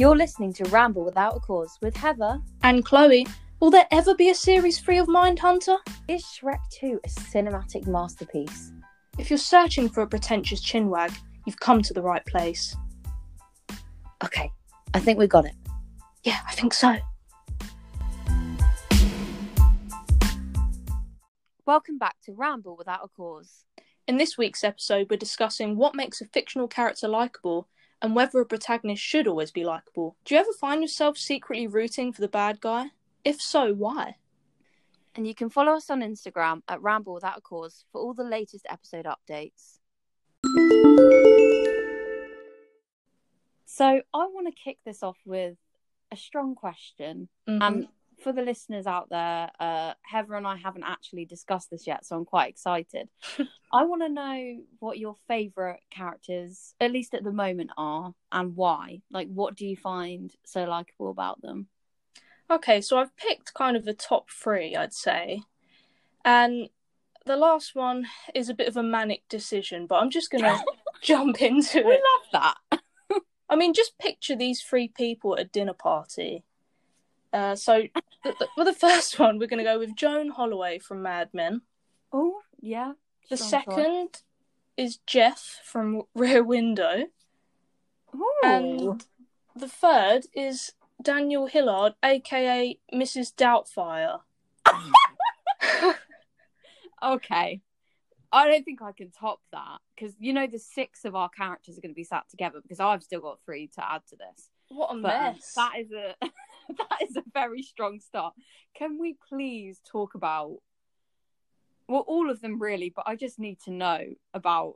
You're listening to Ramble Without a Cause with Heather. And Chloe, will there ever be a series free of Mindhunter? Is Shrek 2 a cinematic masterpiece? If you're searching for a pretentious chinwag, you've come to the right place. Okay, I think we got it. Yeah, I think so. Welcome back to Ramble Without a Cause. In this week's episode, we're discussing what makes a fictional character likable and whether a protagonist should always be likable. Do you ever find yourself secretly rooting for the bad guy? If so, why? And you can follow us on Instagram at Ramble Without a Cause for all the latest episode updates. So, I want to kick this off with a strong question. Mhm. And for the listeners out there, uh, Heather and I haven't actually discussed this yet, so I'm quite excited. I want to know what your favourite characters, at least at the moment, are and why. Like, what do you find so likable about them? Okay, so I've picked kind of the top three, I'd say. And the last one is a bit of a manic decision, but I'm just going to jump into it. We it. love that. I mean, just picture these three people at a dinner party. Uh, so, th- th- for the first one, we're going to go with Joan Holloway from Mad Men. Oh, yeah. The choice. second is Jeff from Rear Window. Ooh. And the third is Daniel Hillard, aka Mrs. Doubtfire. Okay. I don't think I can top that because you know the six of our characters are going to be sat together because I've still got three to add to this. What a But um, mess. that is a that is a very strong start. Can we please talk about well all of them really, but I just need to know about.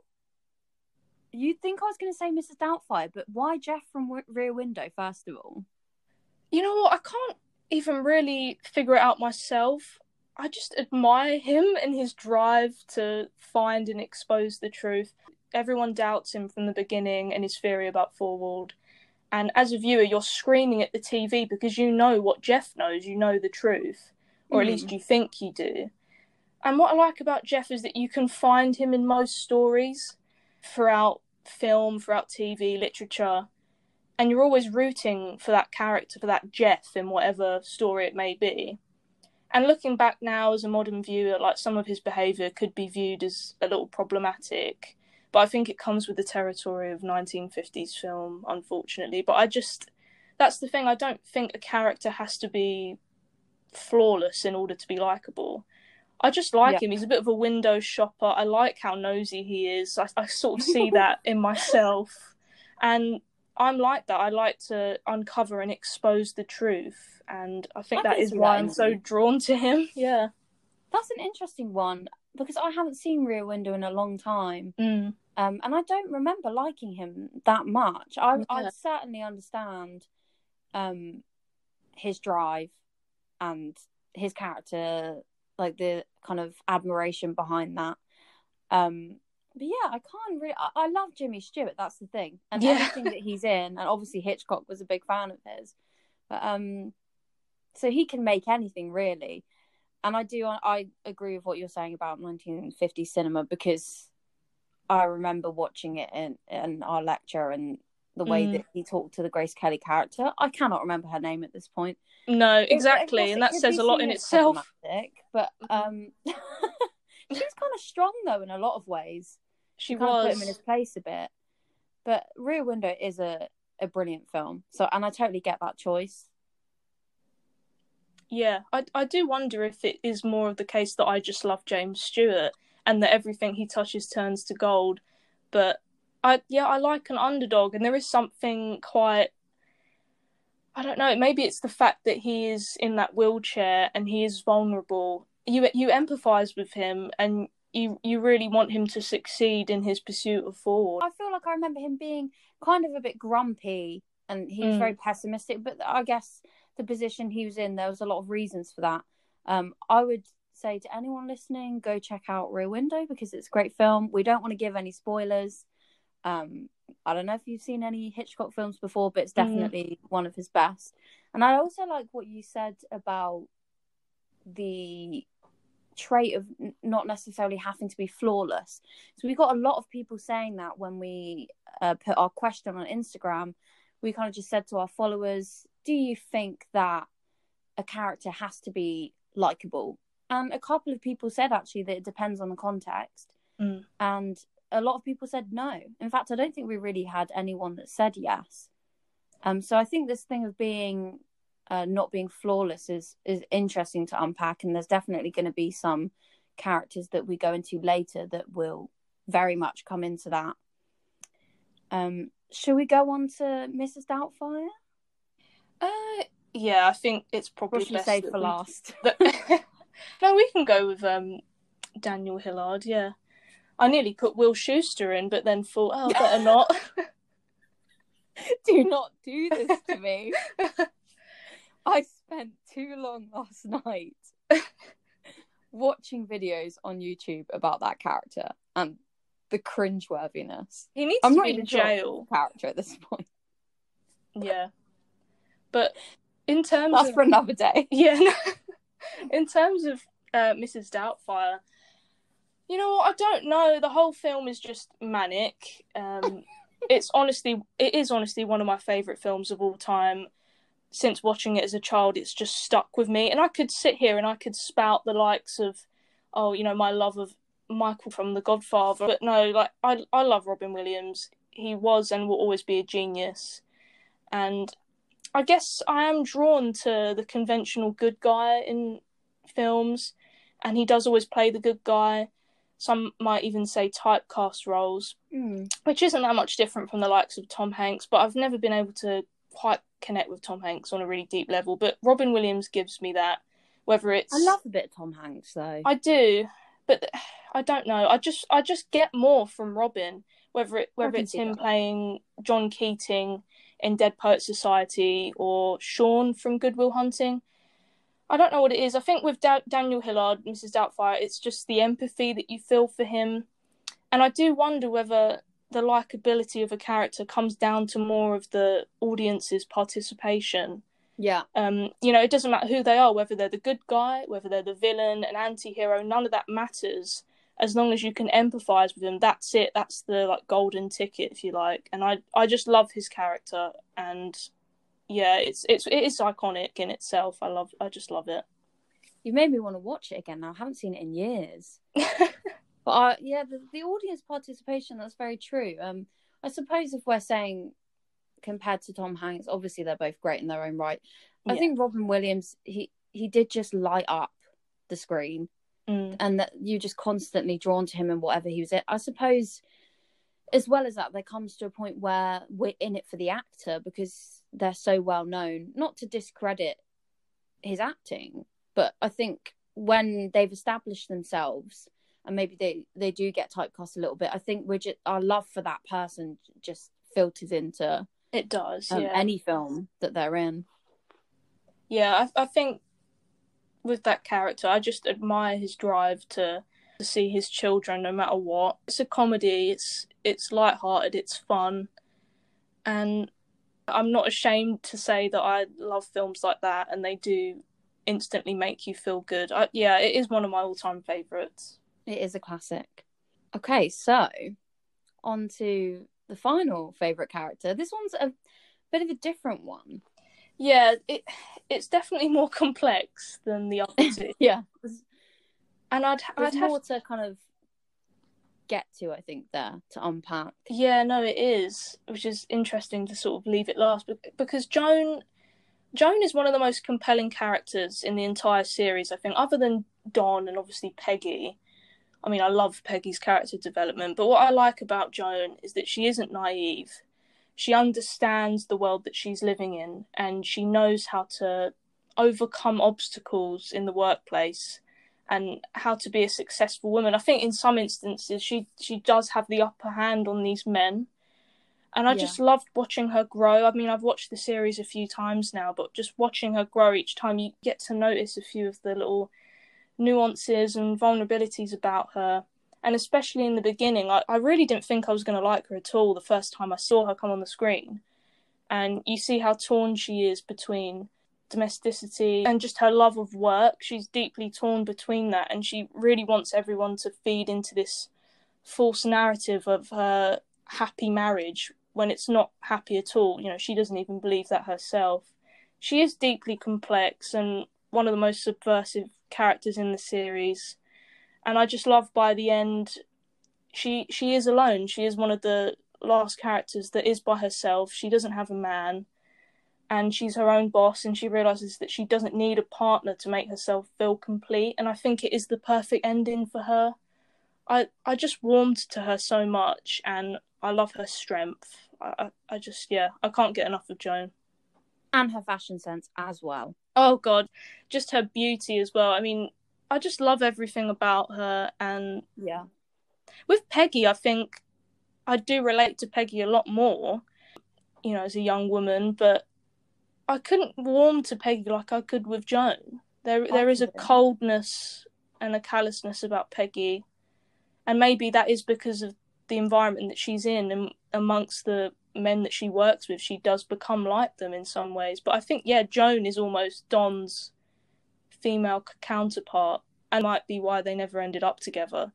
You'd think I was going to say Mrs. Doubtfire, but why Jeff from w- Rear Window first of all? You know what? I can't even really figure it out myself. I just admire him and his drive to find and expose the truth. Everyone doubts him from the beginning and his theory about Thorwald. And as a viewer, you're screaming at the TV because you know what Jeff knows. You know the truth, or at Mm. least you think you do. And what I like about Jeff is that you can find him in most stories throughout film, throughout TV, literature and you're always rooting for that character, for that Jeff in whatever story it may be. And looking back now as a modern viewer, like some of his behaviour could be viewed as a little problematic, but I think it comes with the territory of 1950s film, unfortunately. But I just, that's the thing, I don't think a character has to be flawless in order to be likable. I just like Yeah. him. He's a bit of a window shopper. I like how nosy he is. I, I sort of see that in myself. And I'm like that. I like to uncover and expose the truth, and I think I that is why I'm so drawn to him. Yeah. That's an interesting one because I haven't seen Rear Window in a long time. Mm. Um, and I don't remember liking him that much. I Yeah. I certainly understand um his drive and his character, like the kind of admiration behind that. Um, but yeah, I can't really. I, I love Jimmy Stewart. That's the thing, and Yeah. everything that he's in, and obviously Hitchcock was a big fan of his. But um, so he can make anything really, and I do. I agree with what you're saying about 1950 cinema because I remember watching it in, in our lecture and the way Mm. that he talked to the Grace Kelly character. I cannot remember her name at this point. No, exactly, and that says a lot in itself. But um, she's kind of strong though in a lot of ways. She kind of put him in his place a bit. But Rear Window is a a brilliant film. So and I totally get that choice. Yeah, I I do wonder if it is more of the case that I just love James Stewart and that everything he touches turns to gold. But I yeah, I like an underdog, and there is something quite. I don't know. Maybe it's the fact that he is in that wheelchair and he is vulnerable. You you empathise with him, and you you really want him to succeed in his pursuit of Thorwald. I feel like I remember him being kind of a bit grumpy and he was Mm. very pessimistic. But I guess the position he was in, there was a lot of reasons for that. Um, I would say to anyone listening, go check out Rear Window because it's a great film. We don't want to give any spoilers. Um, I don't know if you've seen any Hitchcock films before, but it's Mm. definitely one of his best. And I also like what you said about the trait of n- not necessarily having to be flawless. So we got a lot of people saying that when we uh, put our question on Instagram, we kind of just said to our followers, do you think that a character has to be likable? And a couple of people said actually that it depends on the context. Mm. And a lot of people said no. In fact, I don't think we really had anyone that said yes. Um, so I think this thing of being uh, not being flawless is is interesting to unpack, and there's definitely going to be some characters that we go into later that will very much come into that. Um, shall we go on to Mrs. Doubtfire? Uh, yeah, I think it's probably best save for we- last? no, we can go with um Daniel Hillard. Yeah, I nearly put Will Schuester in, but then thought, oh, better not. do not do this to me. I spent too long last night watching videos on YouTube about that character and the cringeworthiness. he needs I'm to not be in sure jail. character at this point. Yeah, but in terms That's of for another day. Yeah. no. In terms of uh, Mrs. Doubtfire, you know what? I don't know. The whole film is just manic. Um, it's honestly, it is honestly one of my favorite films of all time. Since watching it as a child, it's just stuck with me. And I could sit here and I could spout the likes of, oh, you know, my love of Michael from The Godfather. But no, like I, I love Robin Williams. He was and will always be a genius. And I guess I am drawn to the conventional good guy in films, and he does always play the good guy. Some might even say typecast roles, Hmm. which isn't that much different from the likes of Tom Hanks, but I've never been able to quite connect with Tom Hanks on a really deep level. But Robin Williams gives me that, whether it's I love a bit of Tom Hanks though. I do, but I don't know. I just I just get more from Robin, whether it whether it's him that. playing John Keating in Dead Poet Society or Sean from Good Will Hunting. I don't know what it is. I think with da- Daniel Hillard, Mrs. Doubtfire, it's just the empathy that you feel for him, and I do wonder whether the likability of a character comes down to more of the audience's participation yeah. um, you know, it doesn't matter who they are, whether they're the good guy, whether they're the villain, an anti-hero, none of that matters. As long as you can empathize with him, that's it. That's the like golden ticket, if you like. And I, I just love his character, and yeah, it's it's it is iconic in itself. I love, I just love it. You made me want to watch it again now. I haven't seen it in years. But uh, yeah, the, the audience participation, that's very true. Um, I suppose if we're saying compared to Tom Hanks, obviously they're both great in their own right. I Yeah. think Robin Williams, he, he did just light up the screen Mm. and that you're just constantly drawn to him and whatever he was in. I suppose as well as that, there comes to a point where we're in it for the actor because they're so well known. Not to discredit his acting, but I think when they've established themselves and maybe they they do get typecast a little bit, I think we're just our love for that person just filters into It does, um, yeah. any film that they're in. Yeah, I, I think with that character, I just admire his drive to to see his children no matter what. It's a comedy. It's it's light-hearted. It's fun, and I'm not ashamed to say that I love films like that, and they do instantly make you feel good. I, yeah, it is one of my all-time favorites. It is a classic. Okay, so on to the final favorite character. This one's a bit of a different one. Yeah, it it's definitely more complex than the other two, Yeah, and I'd there's I'd have to kind of get to. I think there to unpack. Yeah, no, it is, which is interesting to sort of leave it last because Joan, Joan is one of the most compelling characters in the entire series. I think, other than Don and obviously Peggy. I mean, I love Peggy's character development, but what I like about Joan is that she isn't naive. She understands the world that she's living in, and she knows how to overcome obstacles in the workplace and how to be a successful woman. I think in some instances she she does have the upper hand on these men. And I Yeah. just loved watching her grow. I mean, I've watched the series a few times now, but just watching her grow each time you get to notice a few of the little nuances and vulnerabilities about her. And especially in the beginning, I, I really didn't think I was going to like her at all the first time I saw her come on the screen. And you see how torn she is between domesticity and just her love of work. She's deeply torn between that, and she really wants everyone to feed into this false narrative of her happy marriage when it's not happy at all. You know, she doesn't even believe that herself. She is deeply complex and one of the most subversive characters in the series. And I just love by the end she she is alone. She is one of the last characters that is by herself. She doesn't have a man and she's her own boss and she realizes that she doesn't need a partner to make herself feel complete and I think it is the perfect ending for her. I I just warmed to her so much and I love her strength. I, I, I just yeah, I can't get enough of Joan. And her fashion sense as well. Oh god, just her beauty as well. I mean, I just love everything about her and Yeah. with Peggy, I think I do relate to Peggy a lot more, you know, as a young woman, but I couldn't warm to Peggy like I could with Joan. There there is a coldness and a callousness about Peggy. And maybe that is because of the environment that she's in and amongst the men that she works with, she does become like them in some ways. But I think, yeah, Joan is almost Don's female counterpart, and might be why they never ended up together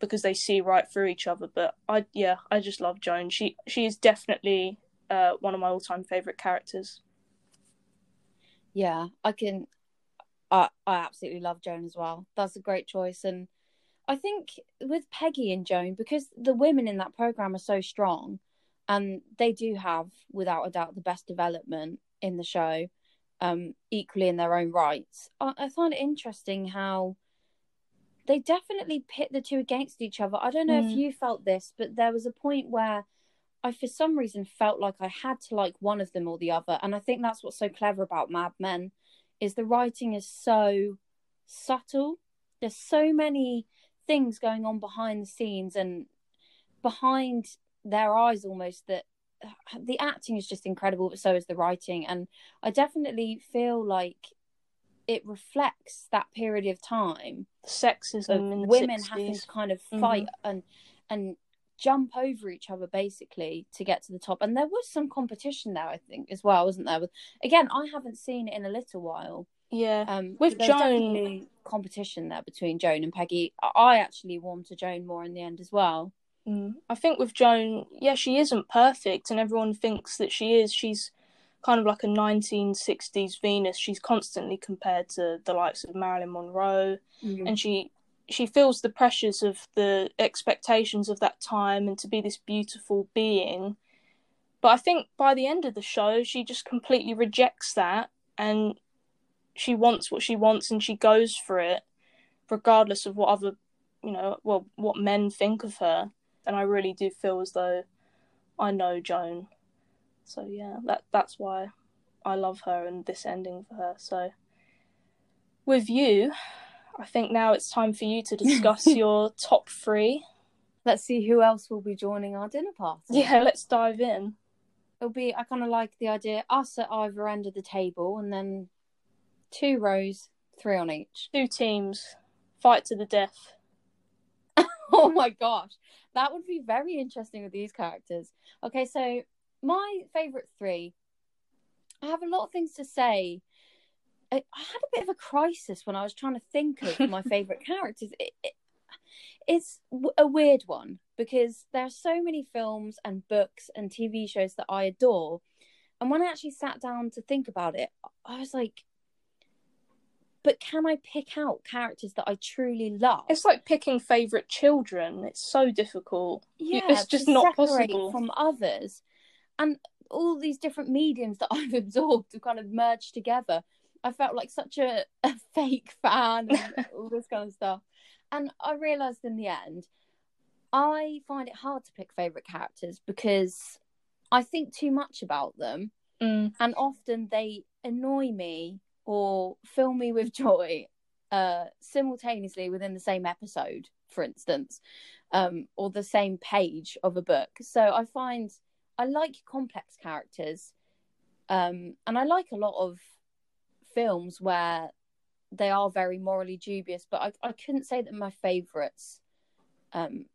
because they see right through each other. But I, yeah, I just love Joan. She she is definitely uh, one of my all time favorite characters. Yeah, I can. I I absolutely love Joan as well. That's a great choice, and I think with Peggy and Joan, because the women in that program are so strong, and they do have, without a doubt, the best development in the show, um, equally in their own rights. I, I find it interesting how they definitely pit the two against each other. I don't know if Mm. you felt this, but there was a point where I, for some reason, felt like I had to like one of them or the other, and I think that's what's so clever about Mad Men, is the writing is so subtle. There's so many things going on behind the scenes and behind their eyes almost that the acting is just incredible but so is the writing and i definitely feel like it reflects that period of time Sexism of in the women 60s. having to kind of Mhm. fight and and jump over each other basically to get to the top and there was some competition there i think as well wasn't there with again i haven't seen it in a little while Yeah. um With Joan- competition there between joan and peggy I- i actually warmed to joan more in the end as well Mm. I think with Joan, yeah, she isn't perfect, and everyone thinks that she is. She's kind of like a 1960s Venus. She's constantly compared to the likes of Marilyn Monroe, and she she feels the pressures of the expectations of that time and to be this beautiful being. But I think by the end of the show, she just completely rejects that, and she wants what she wants, and she goes for it, regardless of what other, you know, well, what men think of her and I really do feel as though I know Joan. So yeah, that that's why I love her and this ending for her. So with you, I think now it's time for you to discuss your top three. let's see who else will be joining our dinner party Yeah, let's dive in. it'll be i kind of like the idea us at either end of the table and then two rows three on each Two teams, fight to the death. oh my gosh. That would be very interesting with these characters. Okay so my favorite three i have a lot of things to say. I, I had a bit of a crisis when i was trying to think of my favorite characters. It, it, it's a weird one because there are so many films and books and tv shows that i adore. And when i actually sat down to think about it i was like but can i pick out characters that i truly love It's like picking favorite children. It's so difficult. yeah, it's just not possible. from others, and all these different mediums that I've absorbed have kind of merged together. I felt like such a, a fake fan and all this kind of stuff, and I realized in the end, I find it hard to pick favorite characters because I think too much about them, Mm. and often they annoy me or fill me with joy uh simultaneously within the same episode for instance um or the same page of a book. So i find i like complex characters um and i like a lot of films where they are very morally dubious but i, I couldn't say that my favorites um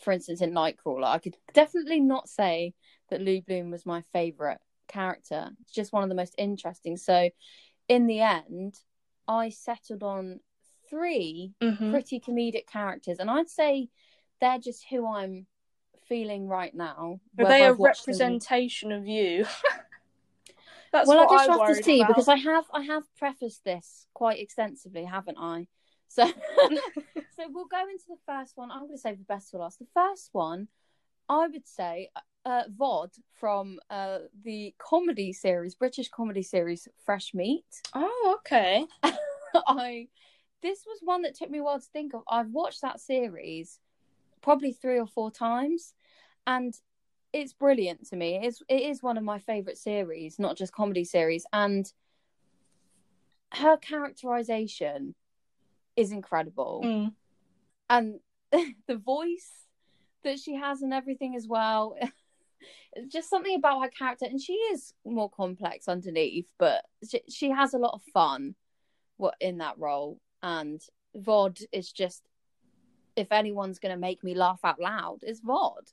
for instance in nightcrawler. I could definitely not say that lou bloom was my favorite character. It's just one of the most interesting. So in the end i settled on three Mhm. pretty comedic characters and i'd say they're just who i'm feeling right now. Are they a I've them- representation of you? That's well, I just have to see about. because I have I have prefaced this quite extensively, haven't I? So, so we'll go into the first one. I'm going to save the best for last. The first one, I would say, uh, Vod from uh, the comedy series, British comedy series, Fresh Meat. Oh, okay. I this was one that took me a while to think of. I've watched that series probably three or four times, and it's brilliant to me. It's it is one of my favorite series, not just comedy series, and her characterization is incredible, Mm. and the voice that she has and everything as well. Just something about her character, and she is more complex underneath, but she, she has a lot of fun what in that role and vod is just if anyone's going to make me laugh out loud, is vod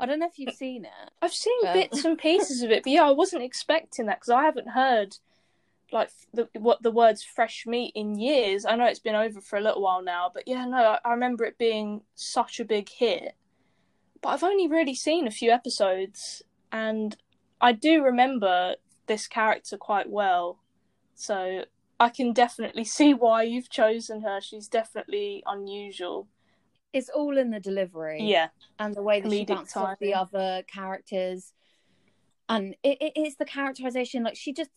i don't know if you've seen it I've seen Um, bits and pieces of it, but yeah, I wasn't expecting that because I haven't heard like the what the words fresh meat in years. I know it's been over for a little while now, but yeah, no, I, I remember it being such a big hit. But I've only really seen a few episodes, and I do remember this character quite well, so I can definitely see why you've chosen her. She's definitely unusual. it's all in the delivery. Yeah, and the way that she Comedic bounces off the other characters. And it, it is the characterization like she just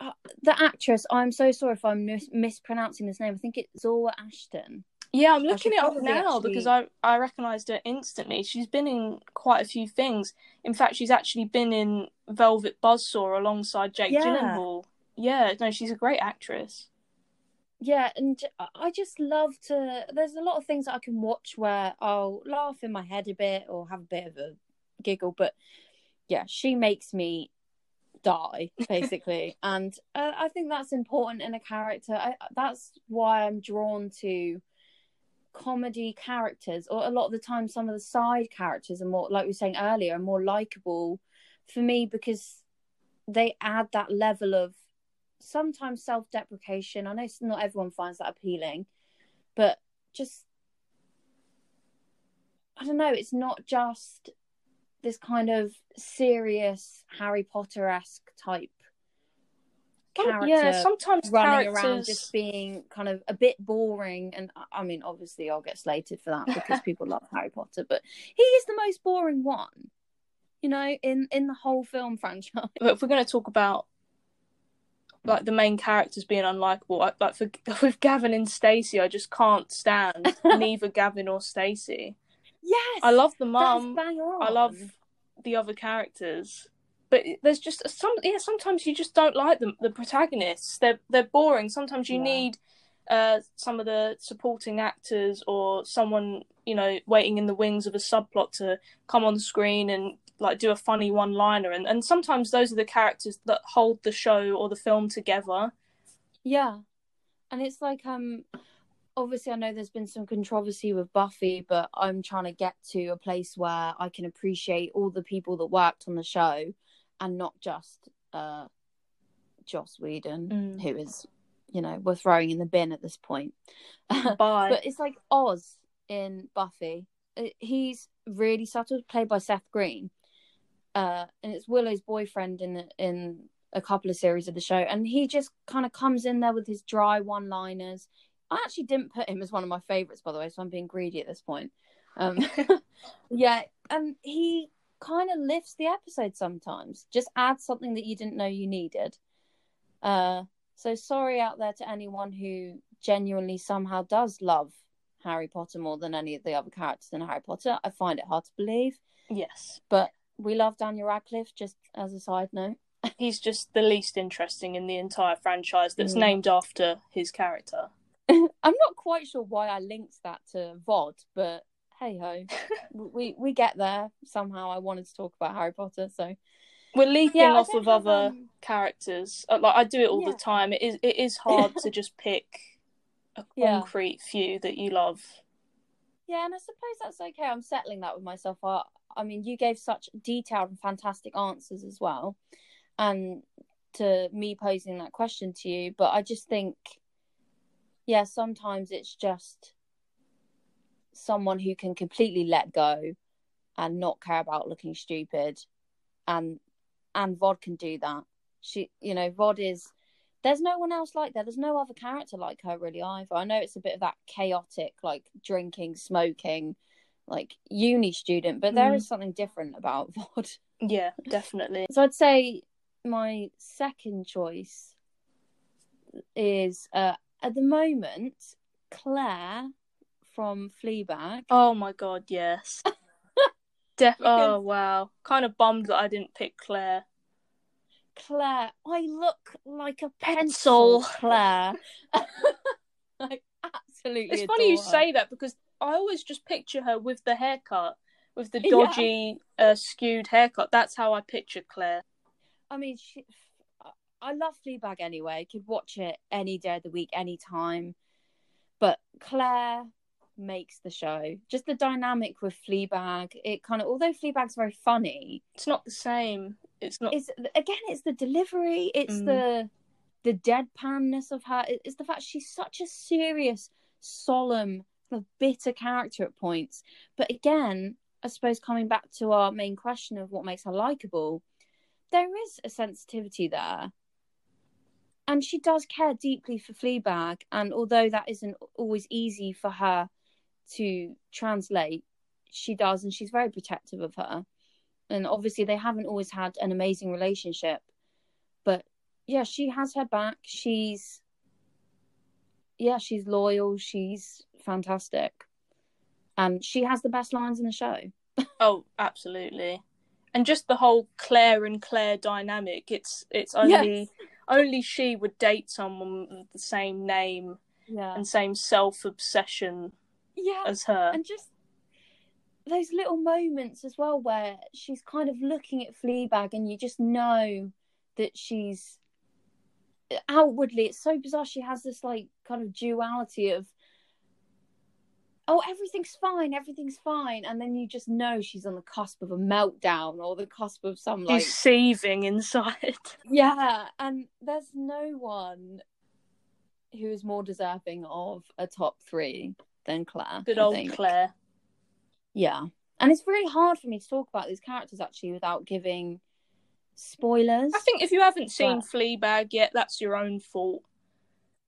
uh, the actress i'm so sorry if i'm mis- mispronouncing this name. I think it's zora ashton Yeah, I'm looking it up now actually- because I I recognised her instantly. She's been in quite a few things. In fact, she's actually been in Velvet Buzzsaw alongside Jake Yeah. Gyllenhaal. Yeah, no, she's a great actress. yeah and I just love to there's a lot of things that i can watch where i'll laugh in my head a bit or have a bit of a giggle but yeah she makes me die basically and uh, i think that's important in a character I, that's why i'm drawn to comedy characters or a lot of the time some of the side characters are more like we were saying earlier are more likable for me because they add that level of sometimes self-deprecation. I know not everyone finds that appealing but just i don't know it's not just this kind of serious harry potter-esque type Some- character yeah, sometimes running characters. around just being kind of a bit boring and I- i mean obviously i'll get slated for that because people love harry potter but he is the most boring one you know in in the whole film franchise But if we're going to talk about like the main characters being unlikable, I, like for with Gavin and Stacey, I just can't stand neither Gavin or Stacey. yes I love the mum. I love the other characters, but there's just some. Yeah, sometimes you just don't like them. The protagonists, they're they're boring. Sometimes you Yeah. need uh some of the supporting actors or someone you know waiting in the wings of a subplot to come on screen and like do a funny one liner and and sometimes those are the characters that hold the show or the film together Yeah. And it's like um obviously I know there's been some controversy with Buffy, but I'm trying to get to a place where I can appreciate all the people that worked on the show and not just uh Joss Whedon, Mm. who is, you know, we're throwing in the bin at this point. Bye. but it's like Oz in Buffy. Uh, He's really subtle, played by Seth Green. Uh, and it's Willow's boyfriend in in a couple of series of the show, and he just kind of comes in there with his dry one-liners. I actually didn't put him as one of my favorites, by the way, so I'm being greedy at this point. Um, yeah, and he kind of lifts the episode sometimes. Just add something that you didn't know you needed. Uh, so sorry out there to anyone who genuinely somehow does love Harry Potter more than any of the other characters in Harry Potter. I find it hard to believe, yes but we love Daniel Radcliffe. Just as a side note, he's just the least interesting in the entire franchise that's Mm. named after his character I'm not quite sure why I linked that to VOD, but hey ho, we we get there somehow. I wanted to talk about Harry Potter, so we're leaping yeah, off of other um, characters Uh, like i do it all Yeah. the time it is it is hard to just pick a Yeah. concrete few that you love Yeah, and I suppose that's okay. I'm settling that with myself. I, I mean, you gave such detailed and fantastic answers as well, and to me posing that question to you. But I just think, yeah, sometimes it's just someone who can completely let go and not care about looking stupid and and Vod can do that. She you know, Vod is there's no one else like that. There's no other character like her really either. I know it's a bit of that chaotic, like drinking, smoking, like uni student, but there Mm. is something different about Vod. Yeah, definitely. So I'd say my second choice is uh, at the moment Claire from Fleabag. Oh my god, yes. Def- oh wow. Kind of bummed that I didn't pick Claire. Claire, I look like a Pencil. pencil, Claire. Absolutely. It's funny you her. say that because I always just picture her with the haircut, with the Yeah. dodgy, uh, skewed haircut. That's how I picture Claire. I mean, she, I love Fleabag anyway. Could watch it any day of the week, any time. But Claire makes the show. Just the dynamic with Fleabag. It kind of, although Fleabag's very funny, It's not the same. It's not. it's again, it's the delivery. It's Mm. the the deadpanness of her. It's the fact she's such a serious, solemn, kind of bitter character at points. But again, I suppose coming back to our main question of what makes her likable, there is a sensitivity there. And she does care deeply for Fleabag. And although that isn't always easy for her to translate, she does. And she's very protective of her. And obviously, they haven't always had an amazing relationship. But yeah, she has her back. She's, yeah, she's loyal. She's fantastic. And she has the best lines in the show. Oh, absolutely. And just the whole Claire and Claire dynamic. It's it's only only she would date someone with the same name Yeah. and same self obsession Yeah. as her. and just those little moments as well where she's kind of looking at Fleabag and you just know that she's outwardly it's so bizarre she has this like kind of duality of oh everything's fine everything's fine and then you just know she's on the cusp of a meltdown or the cusp of some like She's seething inside. yeah and there's no one who is more deserving of a top three than Claire Good I old think. Claire. Yeah. And it's really hard for me to talk about these characters actually without giving spoilers. I think if you haven't seen Fleabag yet, that's your own fault.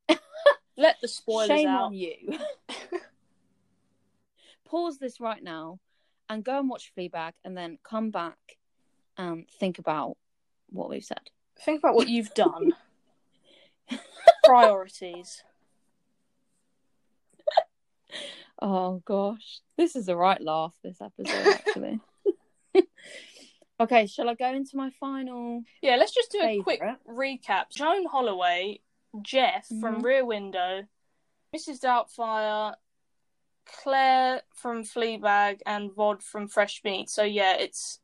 Let the spoilers Shame out. on you. Pause this right now and go and watch Fleabag and then come back and think about what we've said. Think about what you've done. Priorities. Oh gosh. This is a right laugh this episode actually. okay, shall I go into my final Yeah, let's just do a quick recap. Joan Holloway, Jeff from Mhm. Rear Window, Mrs. Doubtfire, Claire from Fleabag, and Vod from Fresh Meat. So yeah, it's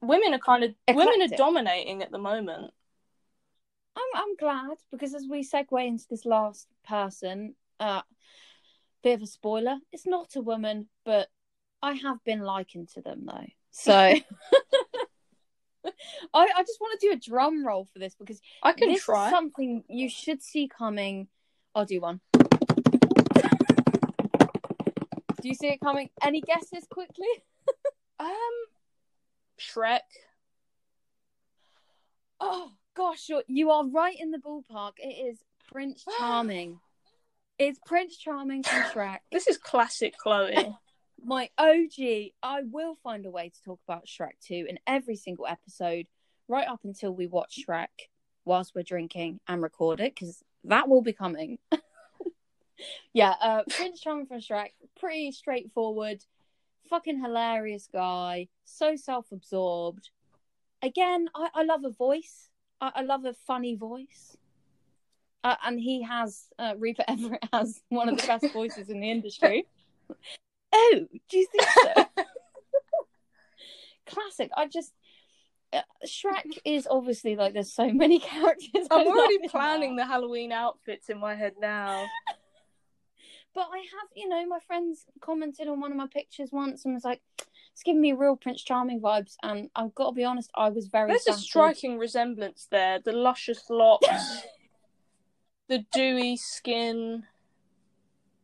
women are kind of women are dominating at the moment. I'm I'm glad because as we segue into this last person, uh bit of a spoiler, it's not a woman, but I have been likened to them though. So I, I just want to do a drum roll for this because I can this try. is something you should see coming. I'll do one. Do you see it coming? Any guesses quickly? Um, Shrek. Oh gosh, you're, you are right in the ballpark. It is Prince Charming. It's Prince Charming from Shrek. This is classic Chloe. My OG. I will find a way to talk about Shrek 2 in every single episode, right up until we watch Shrek whilst we're drinking and record it, because that will be coming. yeah, uh, Prince Charming from Shrek, pretty straightforward, fucking hilarious guy, so self absorbed. Again, I, I love a voice, I, I love a funny voice. Uh, and he has, uh, Rupert Everett has one of the best voices in the industry. Oh, do you think so? Classic. I just uh, Shrek is obviously like there's so many characters. I'm already planning the Halloween outfits in my head now. But I have, you know, my friends commented on one of my pictures once and was like, "It's giving me real Prince Charming vibes." And I've got to be honest, I was very. There's a striking resemblance there. The luscious locks, the dewy skin,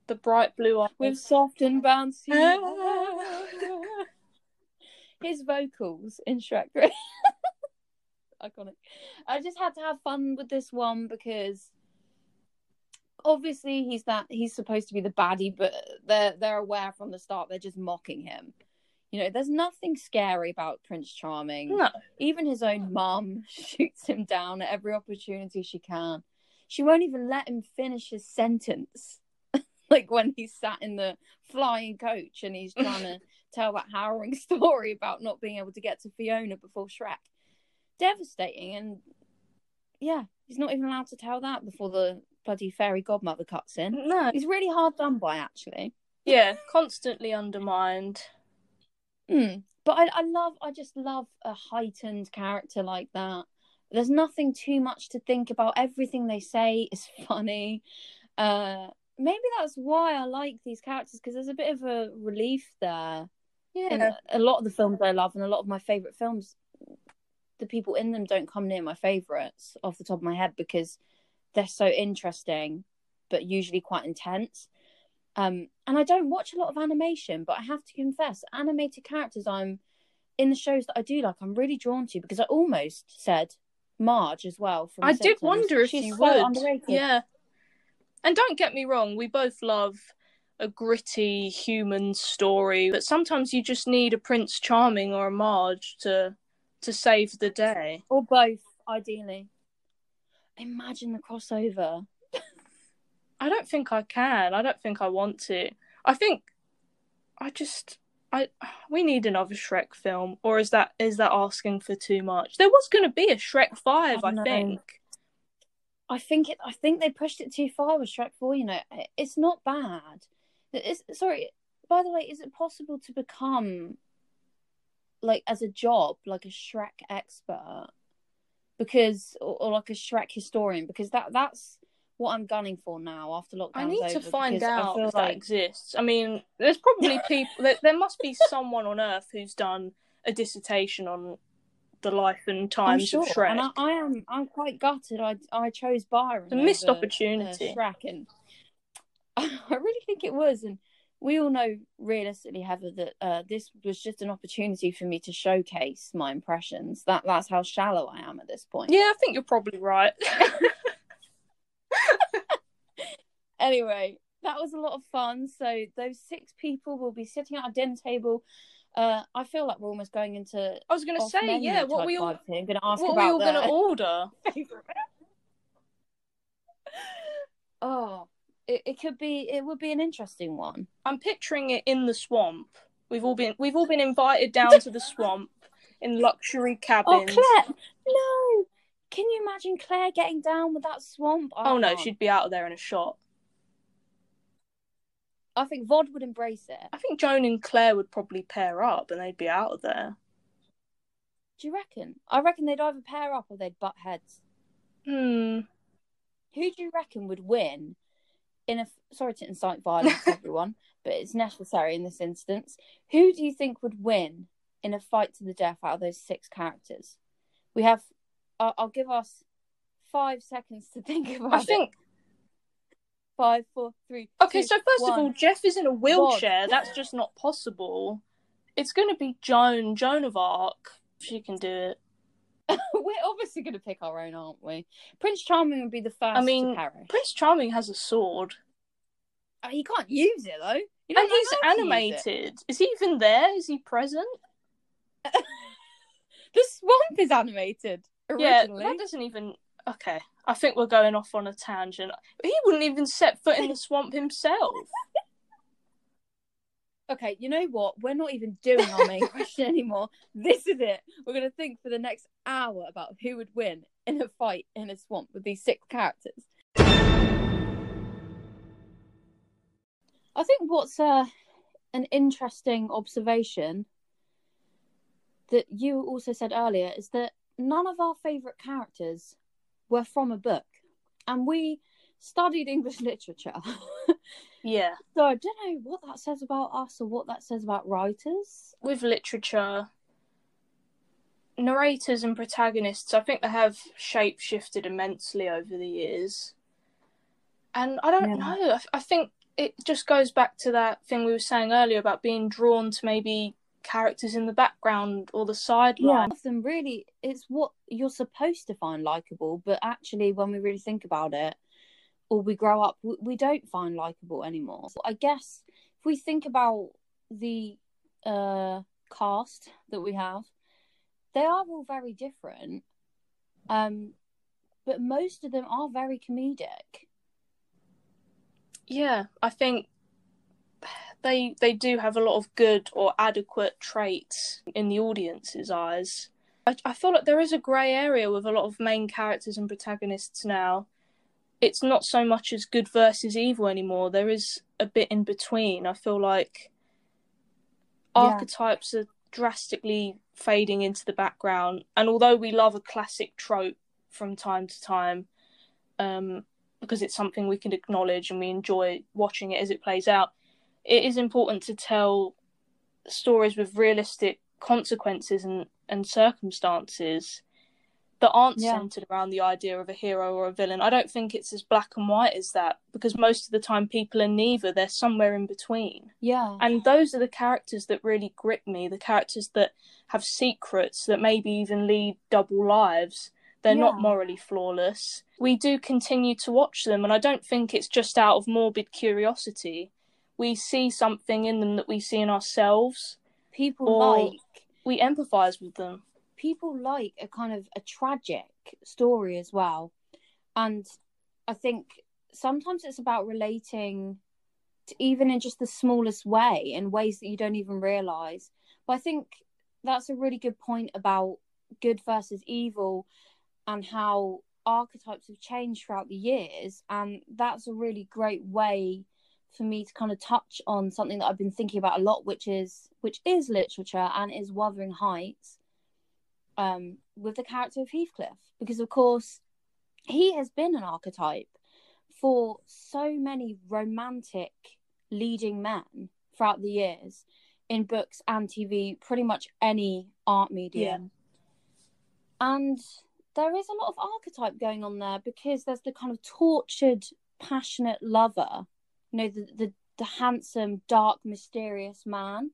the bright blue eyes. with soft and bouncy. Ah. his vocals in Shrek 3. Iconic. I just had to have fun with this one because obviously he's that he's supposed to be the baddie, but they're they're aware from the start they're just mocking him. You know, there's nothing scary about Prince Charming. No. Even his own mum shoots him down at every opportunity she can. She won't even let him finish his sentence. like when he's sat in the flying coach and he's trying to tell that harrowing story about not being able to get to Fiona before Shrek. Devastating. And yeah, he's not even allowed to tell that before the bloody fairy godmother cuts in. No. He's really hard done by, actually. Yeah, constantly undermined. Mm. But I, I love, I just love a heightened character like that. There's nothing too much to think about. Everything they say is funny. Uh, maybe that's why I like these characters because there's a bit of a relief there. Yeah. In a, a lot of the films I love and a lot of my favorite films, the people in them don't come near my favorites off the top of my head because they're so interesting, but usually quite intense. Um, and I don't watch a lot of animation, but I have to confess, animated characters I'm in the shows that I do like, I'm really drawn to because I almost said Marge as well. From I did wonder if She's you so would. underrated. Yeah. And don't get me wrong, we both love a gritty human story, but sometimes you just need a Prince Charming or a Marge to to save the day. or both, ideally. Imagine the crossover. I don't think I can. I don't think I want to. I think I just I we need another Shrek film or is that is that asking for too much? There was going to be a Shrek 5, I I, think. I think it. I think they pushed it too far with Shrek Four. You know, it's not bad. It's sorry. By the way, is it possible to become like as a job, like a Shrek expert, because or, or like a Shrek historian? Because that that's what I'm gunning for now after lockdown. I need to find out if that exists. I mean, there's probably people. there, there must be someone on Earth who's done a dissertation on the life and times sure, of Shrek. and I, I am. I'm quite gutted. I I chose Byron. It's a missed over, uh, opportunity. Shrek, and I really think it was. And we all know, realistically, Heather, that uh, this was just an opportunity for me to showcase my impressions. That that's how shallow I am at this point. Yeah, I think you're probably right. Anyway, that was a lot of fun. So those six people will be sitting at a dinner table. Uh, I feel like we're almost going into I was going to say, yeah, what we all vibes here. I'm going to ask what we all going to order? oh, it, it could be. It would be an interesting one. I'm picturing it in the swamp. We've all been we've all been invited down to the swamp in luxury cabins. Oh, cabins. Claire! No! Can you imagine Claire getting down with that swamp? I Oh no, can't. she'd be out of there in a shot. I think Vod would embrace it. I think Joan and Claire would probably pair up and they'd be out of there. Do you reckon? I reckon they'd either pair up or they'd butt heads. Hmm. Who do you reckon would win in a? Sorry to incite violence, everyone, but it's necessary in this instance. Who do you think would win in a fight to the death out of those six characters? We have. I'll, I'll give us five seconds to think about I it. think Five, four, three. Okay, two, so first of all. Jeff is in a wheelchair. That's just not possible. It's going to be Joan, Joan of Arc. She can do it. We're obviously going to pick our own, aren't we? Prince Charming would be the first I mean. Prince Charming has a sword, Uh, he can't use it though. You and he's how to use it. animated. Is he even there? Is he present? The swamp is animated Yeah, that doesn't even. Okay, I think we're going off on a tangent. He wouldn't even set foot in the swamp himself. Okay, you know what? We're not even doing our main question anymore. This is it. We're going to think for the next hour about who would win in a fight in a swamp with these six characters. I think what's uh, an interesting observation that you also said earlier is that none of our favourite characters were from a book. And we studied English literature. Yeah, So I don't know what that says about us or what that says about writers. with literature, narrators and protagonists, I think they have shape shifted immensely over the years. And I don't Yeah. know. I, I think it just goes back to that thing we were saying earlier about being drawn to maybe characters in the background or the sideline. of them really it's what you're supposed to find likable, but actually, when we really think about it, or we grow up, we, we don't find likable anymore. So I guess if we think about the uh, cast that we have, they are all very different, um, but most of them are very comedic. Yeah, I think they they do have a lot of good or adequate traits in the audience's eyes. I, I feel like there is a grey area with a lot of main characters and protagonists now. It's not so much as good versus evil anymore. There is a bit in between. I feel like Yeah. archetypes are drastically fading into the background. And although we love a classic trope from time to time, um, because it's something we can acknowledge and we enjoy watching it as it plays out, it is important to tell stories with realistic consequences and, and circumstances that aren't Yeah. centered around the idea of a hero or a villain. I don't think it's as black and white as that because most of the time people are neither, they're somewhere in between. Yeah, And those are the characters that really grip me, the characters that have secrets that maybe even lead double lives. They're Yeah. not morally flawless. We do continue to watch them, and I don't think it's just out of morbid curiosity. We see something in them that we see in ourselves. people like We empathize with them. people like a kind of a tragic story as well. And I think sometimes it's about relating to even in just the smallest way, in ways that you don't even realize. But I think that's a really good point about good versus evil and how archetypes have changed throughout the years. And that's a really great way for me to kind of touch on something that I've been thinking about a lot, which is which is literature and is Wuthering Heights um, with the character of Heathcliff, because of course he has been an archetype for so many romantic leading men throughout the years in books and TV, pretty much any art medium. And there is a lot of archetype going on there because there's the kind of tortured, passionate lover, you know, the the, the handsome, dark, mysterious man.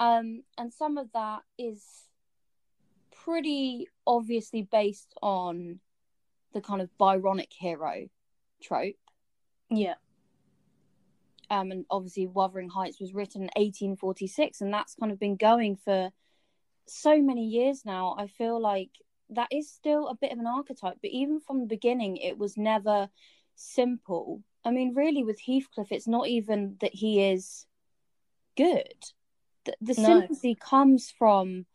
Um, and some of that is pretty obviously based on the kind of Byronic hero trope. Yeah. Um, and obviously, Wuthering Heights was written in 1846, and that's kind of been going for so many years now. I feel like that is still a bit of an archetype, but even from the beginning, it was never simple. I mean, really, with Heathcliff, it's not even that he is good. The, the No. sympathy comes from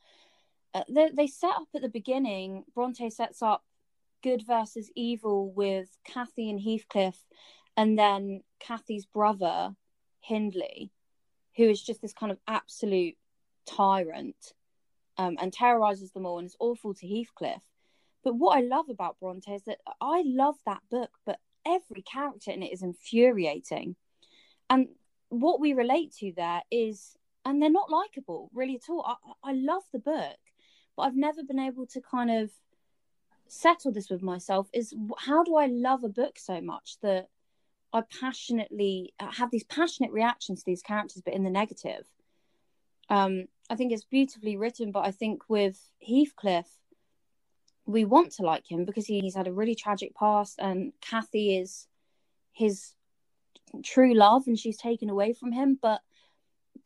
uh, they, they set up at the beginning. Bronte sets up good versus evil with Cathy and Heathcliff, and then Cathy's brother Hindley, who is just this kind of absolute tyrant um, and terrorizes them all and is awful to Heathcliff. But what I love about Bronte is that I love that book, but every character in it is infuriating. And what we relate to there is, and they're not likable really at all. I, I love the book, but I've never been able to kind of settle this with myself is how do I love a book so much that I passionately uh, have these passionate reactions to these characters, but in the negative. Um, I think it's beautifully written, but I think with Heathcliff, we want to like him because he's had a really tragic past, and Cathy is his true love, and she's taken away from him. But